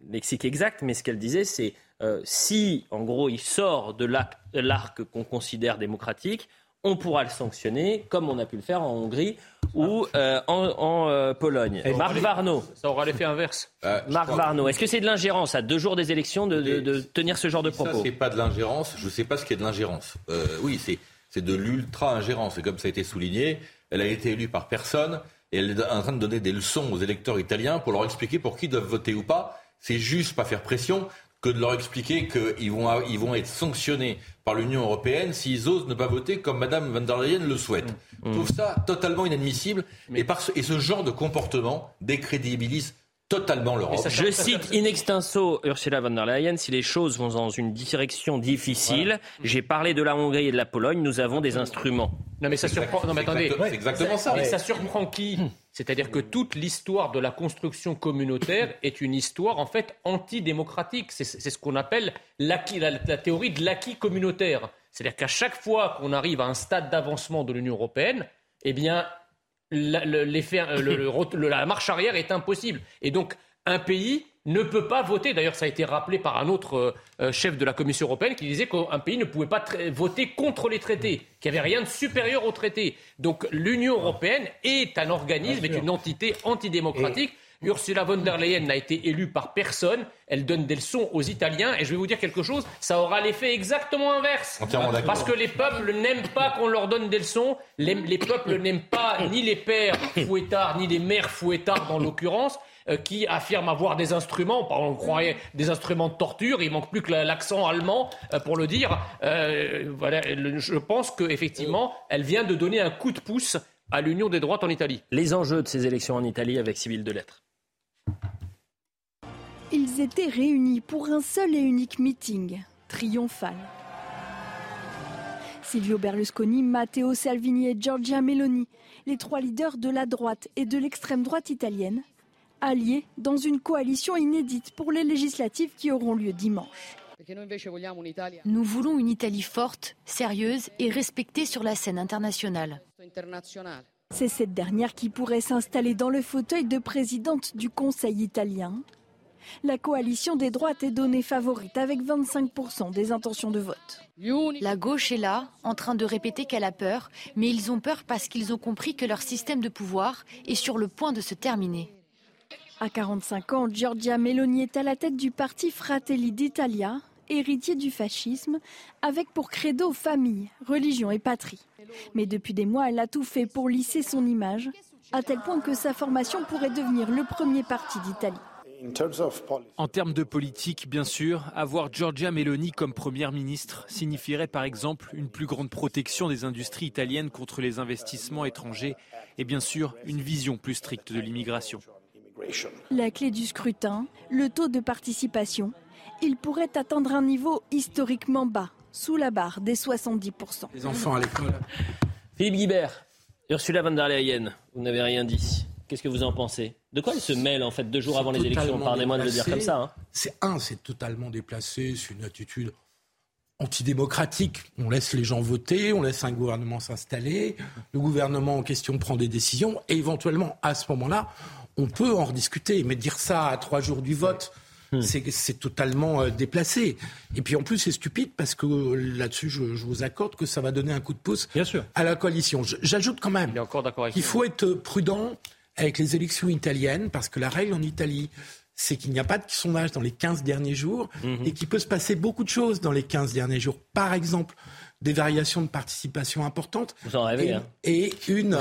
lexique exact. Mais ce qu'elle disait, c'est euh, si, en gros, il sort de l'arc qu'on considère démocratique, on pourra le sanctionner, comme on a pu le faire en Hongrie ou en, Pologne. Marc Varno. Ça aura l'effet inverse. Marc Varno, est-ce que c'est de l'ingérence à deux jours des élections de, tenir ce genre de propos Ça, c'est pas de l'ingérence. Je ne sais pas ce qu'est de l'ingérence. oui, c'est c'est de l'ultra-ingérence. Et comme ça a été souligné, elle a été élue par personne et elle est en train de donner des leçons aux électeurs italiens pour leur expliquer pour qui ils doivent voter ou pas. C'est juste pas faire pression que de leur expliquer qu'ils vont, ils vont être sanctionnés par l'Union européenne s'ils osent ne pas voter comme Mme van der Leyen le souhaite. Je trouve ça totalement inadmissible. Et, par et ce genre de comportement décrédibilise totalement l'Europe. Je cite in extenso Ursula von der Leyen, si les choses vont dans une direction difficile, j'ai parlé de la Hongrie et de la Pologne, nous avons des instruments. Non mais ça surprend, non mais attendez, c'est exactement ça. Mais ça surprend qui? C'est-à-dire que toute l'histoire de la construction communautaire est une histoire en fait antidémocratique. C'est ce qu'on appelle la, la théorie de l'acquis communautaire. C'est-à-dire qu'à chaque fois qu'on arrive à un stade d'avancement de l'Union européenne, eh bien, euh, la marche arrière est impossible. Et donc, un pays ne peut pas voter. D'ailleurs, ça a été rappelé par un autre euh, euh, chef de la Commission européenne qui disait qu'un pays ne pouvait pas voter contre les traités, qu'il n'y avait rien de supérieur aux traités. Donc, l'Union européenne est un organisme, est une entité antidémocratique. Ursula von der Leyen n'a été élue par personne. Elle donne des leçons aux Italiens. Et je vais vous dire quelque chose, ça aura l'effet exactement inverse. Parce que les peuples n'aiment pas qu'on leur donne des leçons. Les, peuples n'aiment pas ni les pères fouettards, ni les mères fouettards dans l'occurrence qui affirment avoir des instruments, on croyait des instruments de torture, il manque plus que l'accent allemand euh, pour le dire. Euh, voilà, je pense qu'effectivement, elle vient de donner un coup de pouce à l'Union des droites en Italie. Les enjeux de ces élections en Italie avec Civil de Lettres. Ils étaient réunis pour un seul et unique meeting, triomphal. Silvio Berlusconi, Matteo Salvini et Giorgia Meloni, les trois leaders de la droite et de l'extrême droite italienne, alliés dans une coalition inédite pour les législatives qui auront lieu dimanche. Nous voulons une Italie forte, sérieuse et respectée sur la scène internationale. C'est cette dernière qui pourrait s'installer dans le fauteuil de présidente du Conseil italien la coalition des droites est donnée favorite avec 25% des intentions de vote. La gauche est là, en train de répéter qu'elle a peur, mais ils ont peur parce qu'ils ont compris que leur système de pouvoir est sur le point de se terminer. À 45 ans, Giorgia Meloni est à la tête du parti Fratelli d'Italia, héritier du fascisme, avec pour credo famille, religion et patrie. Mais depuis des mois, elle a tout fait pour lisser son image, à tel point que sa formation pourrait devenir le premier parti d'Italie. En termes de politique, bien sûr, avoir Giorgia Meloni comme première ministre signifierait par exemple une plus grande protection des industries italiennes contre les investissements étrangers et bien sûr une vision plus stricte de l'immigration. La clé du scrutin, le taux de participation, il pourrait atteindre un niveau historiquement bas, sous la barre des 70%. Les enfants à l'école. Philippe Guibert, Ursula von der Leyen, vous n'avez rien dit. Qu'est-ce que vous en pensez? De quoi elle se mêle en fait deux jours avant les élections? Pardonnez-moi de le dire comme ça. Hein. C'est un, c'est totalement déplacé, c'est une attitude antidémocratique. On laisse les gens voter, on laisse un gouvernement s'installer, le gouvernement en question prend des décisions, et éventuellement, à ce moment-là, on peut en rediscuter. Mais dire ça à trois jours du vote, c'est totalement euh, déplacé. Et puis en plus, c'est stupide parce que euh, là-dessus, je, vous accorde que ça va donner un coup de pouce à la coalition. J'ajoute quand même qu'il faut être prudent avec les élections italiennes, parce que la règle en Italie, c'est qu'il n'y a pas de sondage dans les 15 derniers jours mhm. et qu'il peut se passer beaucoup de choses dans les 15 derniers jours. Par exemple, des variations de participation importantes. Vous en rêvez, et, hein et une.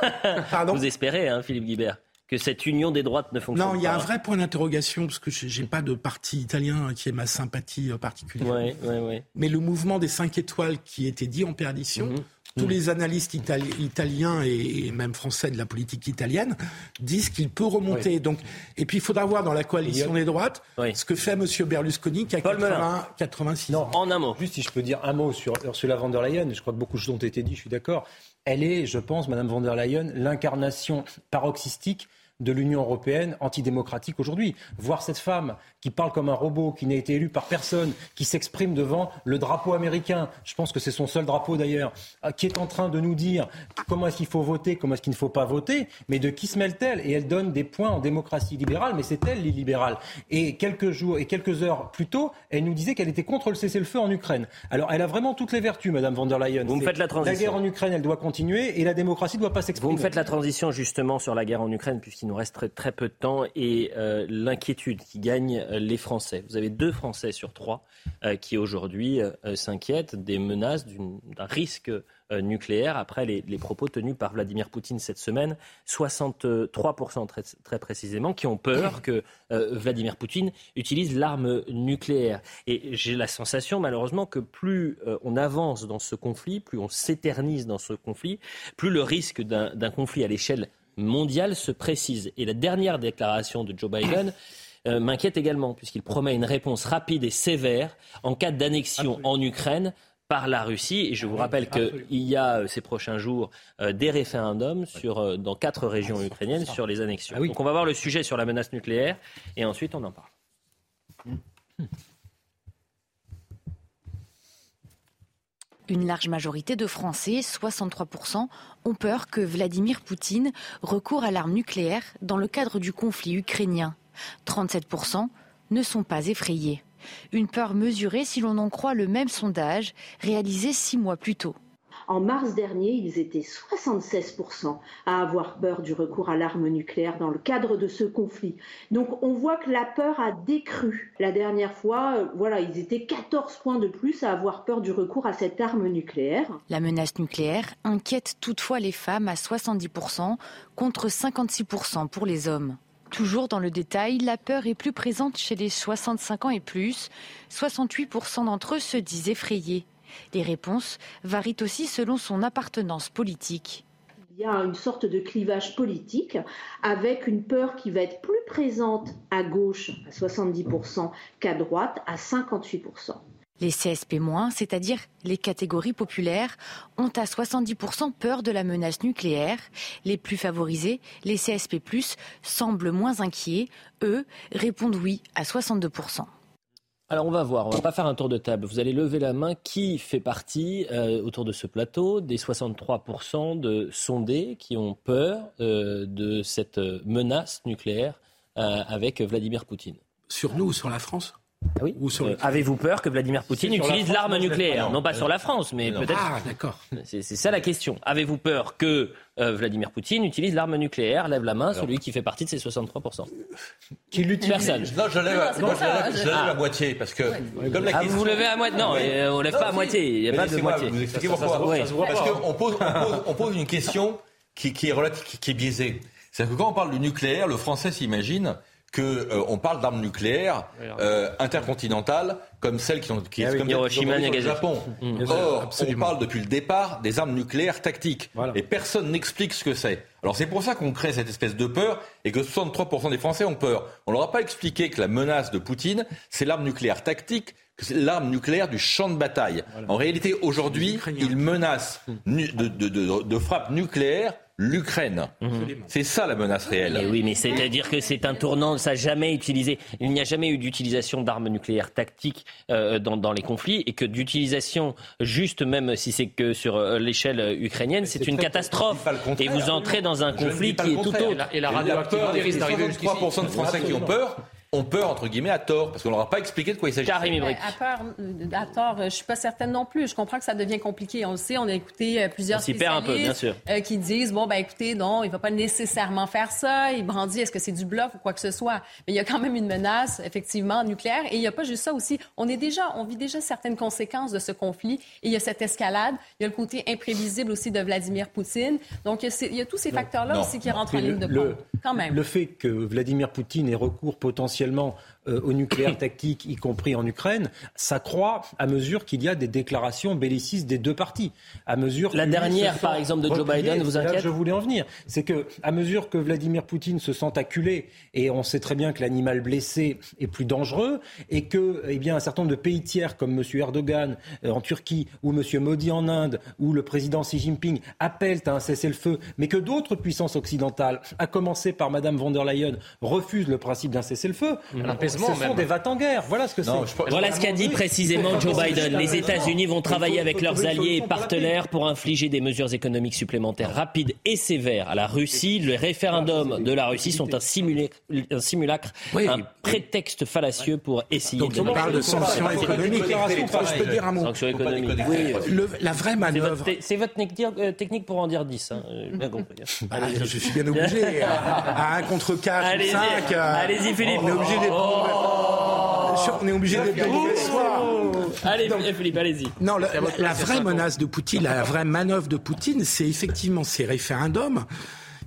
Pardon Vous espérez, hein, Philippe Guibert que cette union des droites ne fonctionne pas. Non, il y a un vrai point d'interrogation parce que j'ai pas de parti italien qui est ma sympathie euh, particulière. Ouais, ouais, ouais. Mais le mouvement des cinq étoiles qui était dit en perdition, mhm tous les analystes italiens et même français de la politique italienne disent qu'il peut remonter. Donc, et puis il faudra voir dans la coalition des droites ce que fait M. Berlusconi qui a 80, 86 non, En un mot. Juste si je peux dire un mot sur Ursula von der Leyen, je crois que beaucoup de choses ont été dit, je suis d'accord. Elle est, je pense, Mme von der Leyen, l'incarnation paroxystique de l'Union européenne antidémocratique aujourd'hui. Voir cette femme qui parle comme un robot, qui n'a été élue par personne, qui s'exprime devant le drapeau américain, je pense que c'est son seul drapeau d'ailleurs, euh, qui est en train de nous dire comment est-ce qu'il faut voter, comment est-ce qu'il ne faut pas voter, mais de qui se mêle-t-elle? Et elle donne des points en démocratie libérale, mais c'est elle l'illibérale. Et quelques jours et quelques heures plus tôt, elle nous disait qu'elle était contre le cessez-le-feu en Ukraine. Alors elle a vraiment toutes les vertus, Madame von der Leyen. Vous me faites la transition. La guerre en Ukraine, elle doit continuer et la démocratie ne doit pas s'exprimer. Vous me faites la transition justement sur la guerre en Ukraine, puisqu'il nous reste très, peu de temps, et euh, l'inquiétude qui gagne euh, les Français. Vous avez deux Français sur trois euh, qui aujourd'hui s'inquiètent des menaces d'un risque nucléaire après les, propos tenus par Vladimir Poutine cette semaine. 63% très, très, précisément qui ont peur que Vladimir Poutine utilise l'arme nucléaire. Et j'ai la sensation malheureusement que plus on avance dans ce conflit, plus on s'éternise dans ce conflit, plus le risque d'un conflit à l'échelle mondiale se précise. Et la dernière déclaration de Joe Biden euh, m'inquiète également, puisqu'il promet une réponse rapide et sévère en cas d'annexion en Ukraine par la Russie. Et je vous rappelle qu'il y a euh, ces prochains jours euh, des référendums sur, dans quatre régions ukrainiennes sur les annexions. Ah Donc on va voir le sujet sur la menace nucléaire et ensuite on en parle. Une large majorité de Français, 63%, ont peur que Vladimir Poutine recourt à l'arme nucléaire dans le cadre du conflit ukrainien. 37% ne sont pas effrayés. Une peur mesurée si l'on en croit le même sondage réalisé six mois plus tôt. En mars dernier, ils étaient 76% à avoir peur du recours à l'arme nucléaire dans le cadre de ce conflit. Donc on voit que la peur a décru. La dernière fois, euh, voilà, ils étaient 14 points de plus à avoir peur du recours à cette arme nucléaire. La menace nucléaire inquiète toutefois les femmes à 70% contre 56% pour les hommes. Toujours dans le détail, la peur est plus présente chez les 65 ans et plus. 68% d'entre eux se disent effrayés. Les réponses varient aussi selon son appartenance politique. Il y a une sorte de clivage politique avec une peur qui va être plus présente à gauche à 70% qu'à droite à 58%. Les CSP-, c'est-à-dire les catégories populaires, ont à 70% peur de la menace nucléaire. Les plus favorisés, les CSP+, semblent moins inquiets. Eux répondent oui à 62%. Alors on va voir, on va pas faire un tour de table. Vous allez lever la main. Qui fait partie euh, autour de ce plateau des 63% de sondés qui ont peur euh, de cette menace nucléaire euh, avec Vladimir Poutine? Sur nous ou sur la France? Ah oui. Avez-vous peur que Vladimir Poutine utilise l'arme nucléaire non, pas sur la France, mais peut-être. Ah, d'accord. C'est ça la question. Avez-vous peur que Vladimir Poutine utilise l'arme nucléaire Lève la main, celui qui fait partie de ces 63%. Qui l'utilise Personne. Non, je lève, à moitié, parce que. Comme la ah, vous levez à moitié Non, on ne lève pas à moitié. Il n'y a pas de moitié. Vous expliquez pourquoi Parce qu'on pose, on pose, une question qui, qui est, relative, qui est biaisée. C'est-à-dire que quand on parle du nucléaire, le français s'imagine qu'on euh, parle d'armes nucléaires euh, intercontinentales comme celles qui, ont, qui, ah comme Hiroshima, au Japon. Mmh. Or, on parle depuis le départ des armes nucléaires tactiques. Et personne n'explique ce que c'est. Alors c'est pour ça qu'on crée cette espèce de peur et que 63% des Français ont peur. On leur a pas expliqué que la menace de Poutine, c'est l'arme nucléaire tactique, que c'est l'arme nucléaire du champ de bataille. En réalité, aujourd'hui, il menace de, de, de, de frappe nucléaire l'Ukraine. C'est ça la menace réelle. oui, mais c'est-à-dire que c'est un tournant, ça n'a jamais utilisé, il n'y a jamais eu d'utilisation d'armes nucléaires tactiques euh, dans, les conflits et que d'utilisation juste même si c'est que sur euh, l'échelle ukrainienne, c'est une catastrophe. Et vous entrez dans un conflit qui est tout autre. Et la, radioactivité risque d'arriver 3% de Français qui ont peur ont peur, entre guillemets, à tort, parce qu'on leur a pas expliqué de quoi il s'agit. À, peur, à tort, je suis pas certaine non plus. Je comprends que ça devient compliqué. On le sait, on a écouté euh, plusieurs spécialistes euh, qui disent, bon, ben écoutez, non, il va pas nécessairement faire ça. Il brandit, est-ce que c'est du bluff ou quoi que ce soit? Mais il y a quand même une menace, effectivement, nucléaire. Et il n'y a pas juste ça aussi. On est déjà, on vit déjà certaines conséquences de ce conflit. Et il y a cette escalade. Il y a le côté imprévisible aussi de Vladimir Poutine. Donc, il y a tous ces facteurs-là aussi qui rentrent en ligne de compte. Quand même. Le fait que Vladimir Poutine ait recours potentiellement euh, au nucléaire tactique, y compris en Ukraine, s'accroît à mesure qu'il y a des déclarations bellicistes des deux parties. À mesure la dernière, par exemple, de Joe Biden, vous inquiète Je voulais en venir. C'est que à mesure que Vladimir Poutine se sent acculé, et on sait très bien que l'animal blessé est plus dangereux, et que, eh bien, un certain nombre de pays tiers comme M. Erdogan euh, en Turquie ou M. Modi en Inde ou le président Xi Jinping appellent à un cessez-le-feu, mais que d'autres puissances occidentales, à commencer par Mme von der Leyen, refusent le principe d'un cessez-le-feu. Ce sont des vats en guerre. Voilà ce que c'est. Voilà ce qu'a dit précisément Joe Biden. Les États-Unis vont travailler avec leurs alliés et partenaires pour infliger des mesures économiques supplémentaires rapides et sévères à la Russie. Le référendum de la Russie sont un, un simulacre, un prétexte fallacieux pour essayer Donc, de. on parle de sanctions économiques. Je peux dire un mot. Sanctions économiques. Oui. Le, la vraie manœuvre. C'est votre, technique pour en dire 10. Hein. Bien compris. Bah, je suis bien obligé. à 1 contre 4, Allez-y, 5. allez-y, Philippe. On est obligé d'être. On est obligé d'être. Allez, Philippe, allez-y. Non, la, vraie menace de Poutine, la vraie manœuvre de Poutine, c'est effectivement ces référendums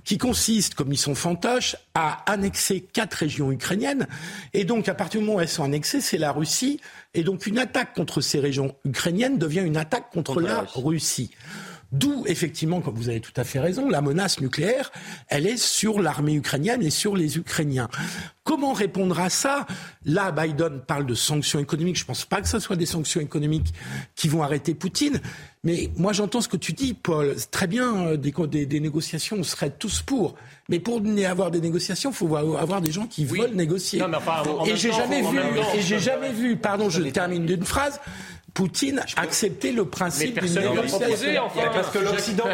qui consistent, comme ils sont fantoches, à annexer quatre régions ukrainiennes. Et donc, à partir du moment où elles sont annexées, c'est la Russie. Et donc, une attaque contre ces régions ukrainiennes devient une attaque contre, Contre la la Russie. Russie. D'où, effectivement, comme vous avez tout à fait raison, la menace nucléaire, elle est sur l'armée ukrainienne et sur les Ukrainiens. Comment répondre à ça? Là, Biden parle de sanctions économiques. Je ne pense pas que ce soit des sanctions économiques qui vont arrêter Poutine. Mais moi, j'entends ce que tu dis, Paul. Très bien, euh, des, des, des négociations, on serait tous pour. Mais pour y avoir des négociations, il faut avoir des gens qui veulent négocier. Non, mais enfin, en et j'ai jamais vu, temps, et j'ai jamais vu, pardon, je termine d'une phrase, Poutine accepter le principe Mais d'une négociation. proposé, enfin. Parce que l'Occident,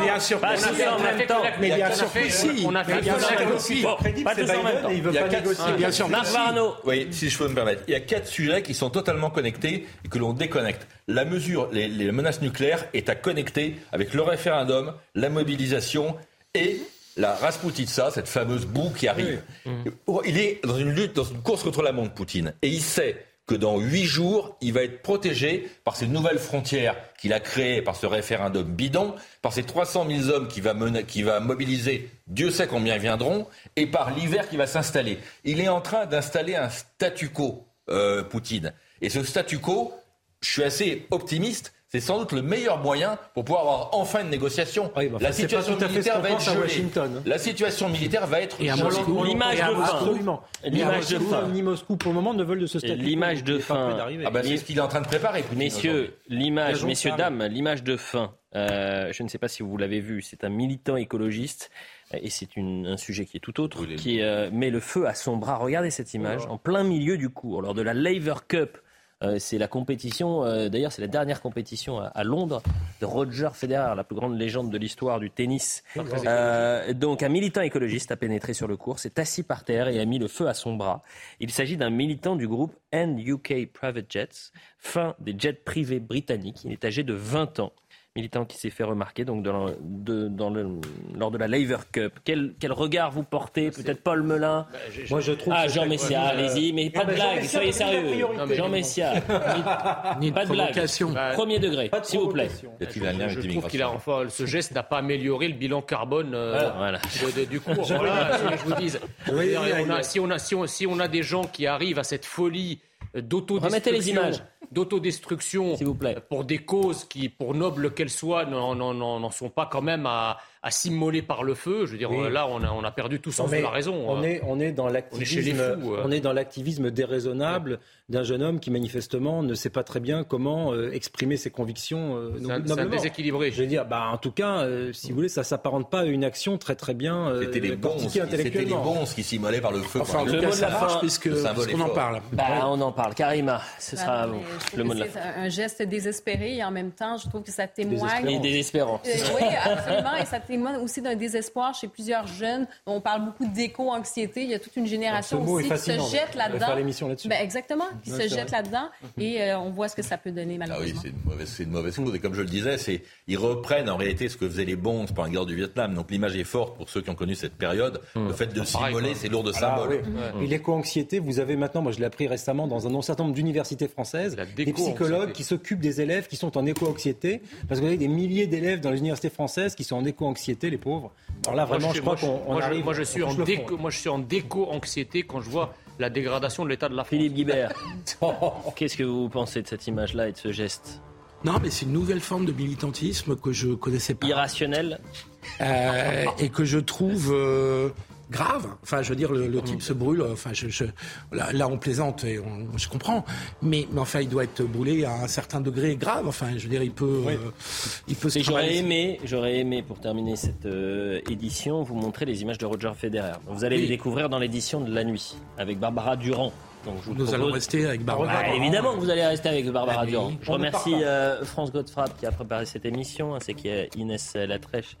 bien sûr, Pas que tous si. en même temps. mais bien sûr si. on a fait Mais bien un sûr accord que si. Bon, pas tous en même temps. Il y a quatre- Bien sûr. Oui, si je peux me permettre. Il y a quatre sujets qui sont totalement connectés et que l'on déconnecte. La mesure, les, les menaces nucléaires est à connecter avec le référendum, la mobilisation et la Rasputitsa, cette fameuse boue qui arrive. Il est dans une lutte, dans une course contre la montre, Poutine. Et il sait que dans huit jours, il va être protégé par ces nouvelles frontières qu'il a créées par ce référendum bidon, par ces 300 000 hommes qu'il va, mena- qu'il va mobiliser, Dieu sait combien ils viendront, et par l'hiver qui va s'installer. Il est en train d'installer un statu quo, euh, Poutine. Et ce statu quo, je suis assez optimiste, c'est sans doute le meilleur moyen pour pouvoir avoir enfin une négociation. Oui, bah, enfin, la situation tout à fait ce militaire va être. Washington, hein. La situation militaire va être Et à. Moscou, L'image de Moscou, fin. Absolument. L'image Ni de Moscou, fin. Ni Moscou pour le moment ne veulent de ce statut. L'image de fin. Ah bah, c'est ce qu'il est en train de préparer, Poutine, Messieurs, l'image, messieurs, dames, l'image de fin. euh, je ne sais pas si vous l'avez vu, c'est un militant écologiste euh, et c'est un sujet qui est tout autre, qui euh, met le feu à son bras. Regardez cette image, en plein milieu du cours, lors de la Laver Cup. Euh, c'est la compétition, euh, d'ailleurs c'est la dernière compétition à, à Londres de Roger Federer, la plus grande légende de l'histoire du tennis. Euh, donc un militant écologiste a pénétré sur le cours, s'est assis par terre et a mis le feu à son bras. Il s'agit d'un militant du groupe End UK Private Jets, fin des jets privés britanniques. Il est âgé de 20 ans. Militant qui s'est fait remarquer donc dans le- de- dans le- lors de la Laver Cup. Quel, quel regard vous portez Peut-être Paul Melun Moi, je trouve Ah, que Jean Messia, allez-y, mais pas de blague, soyez sérieux. Jean Messia, ni, pas de blague. Premier degré, s'il vous plaît. Je trouve qu'il a enfin ce geste n'a pas amélioré le bilan carbone euh, de- du cours. Je vous dis. Si, on a, si, on, si on a des gens qui arrivent à cette folie euh, Remettez les images. D'autodestruction S'il vous plaît. pour des causes qui, pour nobles qu'elles soient, n'en sont pas quand même à, à s'immoler par le feu. Je veux dire, Oui. euh, là, on a, on a perdu tout sens de la raison. On hein. est, on dans l'activisme, euh. on est dans l'activisme déraisonnable d'un jeune homme qui manifestement ne sait pas très bien comment euh, exprimer ses convictions euh, C'est un- déséquilibré. Je veux dire, bah, en tout cas, euh, si vous voulez, ça s'apparente pas à une action très très bien euh, C'était les bons, c'était les bons qui s'immolaient par le feu. Enfin, Le mot de la fin. puisque est en parle. Bah, on en parle. Karima, ce Bah sera trouve le mot de la c'est fin. un geste désespéré et en même temps, je trouve que ça témoigne. Désespérant. Euh, oui, absolument. Et ça témoigne aussi d'un désespoir chez plusieurs jeunes. On parle beaucoup d'éco-anxiété. Il y a toute une génération aussi qui se jette On va là-dedans. faire l'émission là-dessus. Ben, exactement, qui se jette là-dedans. Et euh, on voit ce que ça peut donner, Ah oui, malheureusement. c'est une mauvaise, c'est une mauvaise cause. Et comme je le disais, c'est, ils reprennent en réalité ce que faisaient les bons pendant la guerre du Vietnam. Donc l'image est forte pour ceux qui ont connu cette période. Le fait de pareil, s'immoler, c'est lourd de Ah, symboles. oui. Et l'éco-anxiété, vous avez maintenant, moi je l'ai appris récemment dans un certain nombre d'universités françaises, des psychologues qui s'occupent des élèves qui sont en éco-anxiété, parce que vous avez des milliers d'élèves dans les universités françaises qui sont en éco-anxiété, les pauvres. Alors là, Moi, vraiment, je, crois moi, qu'on on moi, moi, je suis en déco, moi, je suis en déco-anxiété quand je vois la dégradation de l'état de la France. Philippe Guibert, qu'est-ce que vous pensez de cette image-là et de ce geste? Non, mais c'est une nouvelle forme de militantisme que je connaissais pas. Irrationnel? Euh, Et que je trouve euh, grave. Enfin, je veux dire, le, type se brûle. Enfin, je, là, on plaisante et je comprends. Mais, mais, enfin, il doit être brûlé à un certain degré grave. Enfin, je veux dire, il peut, euh, il peut se. J'aurais aimé, j'aurais aimé pour terminer cette euh, édition, vous montrer les images de Roger Federer. Vous allez les découvrir dans l'édition de la nuit avec Barbara Durand nous allons rester avec Barbara. Ah, évidemment que vous allez rester avec Barbara Durand. Je remercie euh, France Godefrapp qui a préparé cette émission, ainsi que Inès Latrèche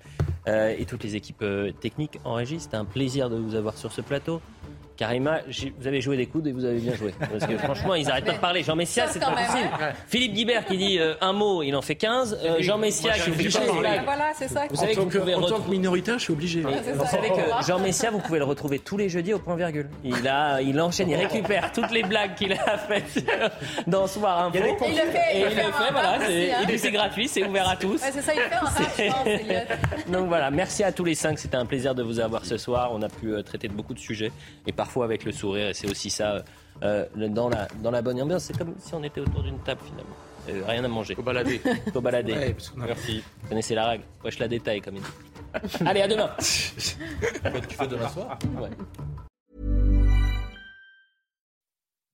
euh, et toutes les équipes euh, techniques en régie. C'était un plaisir de vous avoir sur ce plateau. Karima, vous avez joué des coudes et vous avez bien joué. Parce que franchement, ils n'arrêtent pas de parler. Jean Messia, c'est pas possible. Philippe Guibert qui dit euh, un mot, il en fait 15. Euh, Jean Messia qui fait 15 Voilà, c'est ça. Vous savez que vous pouvez en tant que minoritaire, je suis obligé. vous savez que Jean Messia, vous pouvez le retrouver tous les jeudis au point virgule. Il, a, il enchaîne, il récupère toutes les blagues qu'il a faites dans Soir Info. Et il le fait. Et il le fait, voilà. Et puis c'est gratuit, c'est ouvert à tous. C'est ça, il fait en Donc voilà, merci à tous les cinq. C'était un plaisir de vous avoir ce soir. On a pu euh, traiter de beaucoup de sujets et parfois avec le sourire et c'est aussi ça euh, dans, la, dans la bonne ambiance. C'est comme si on était autour d'une table finalement. Euh, rien à manger. Faut balader. Faut balader. Ouais, Merci. Vous connaissez la règle. Ouais, je la détaille comme il dit. Allez, à demain. tu fais demain soir ouais.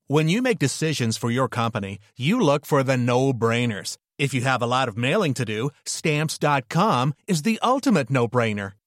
When you make decisions for your company, you look for the no-brainers. If you have a lot of mailing to do, stamps.com is the ultimate no-brainer.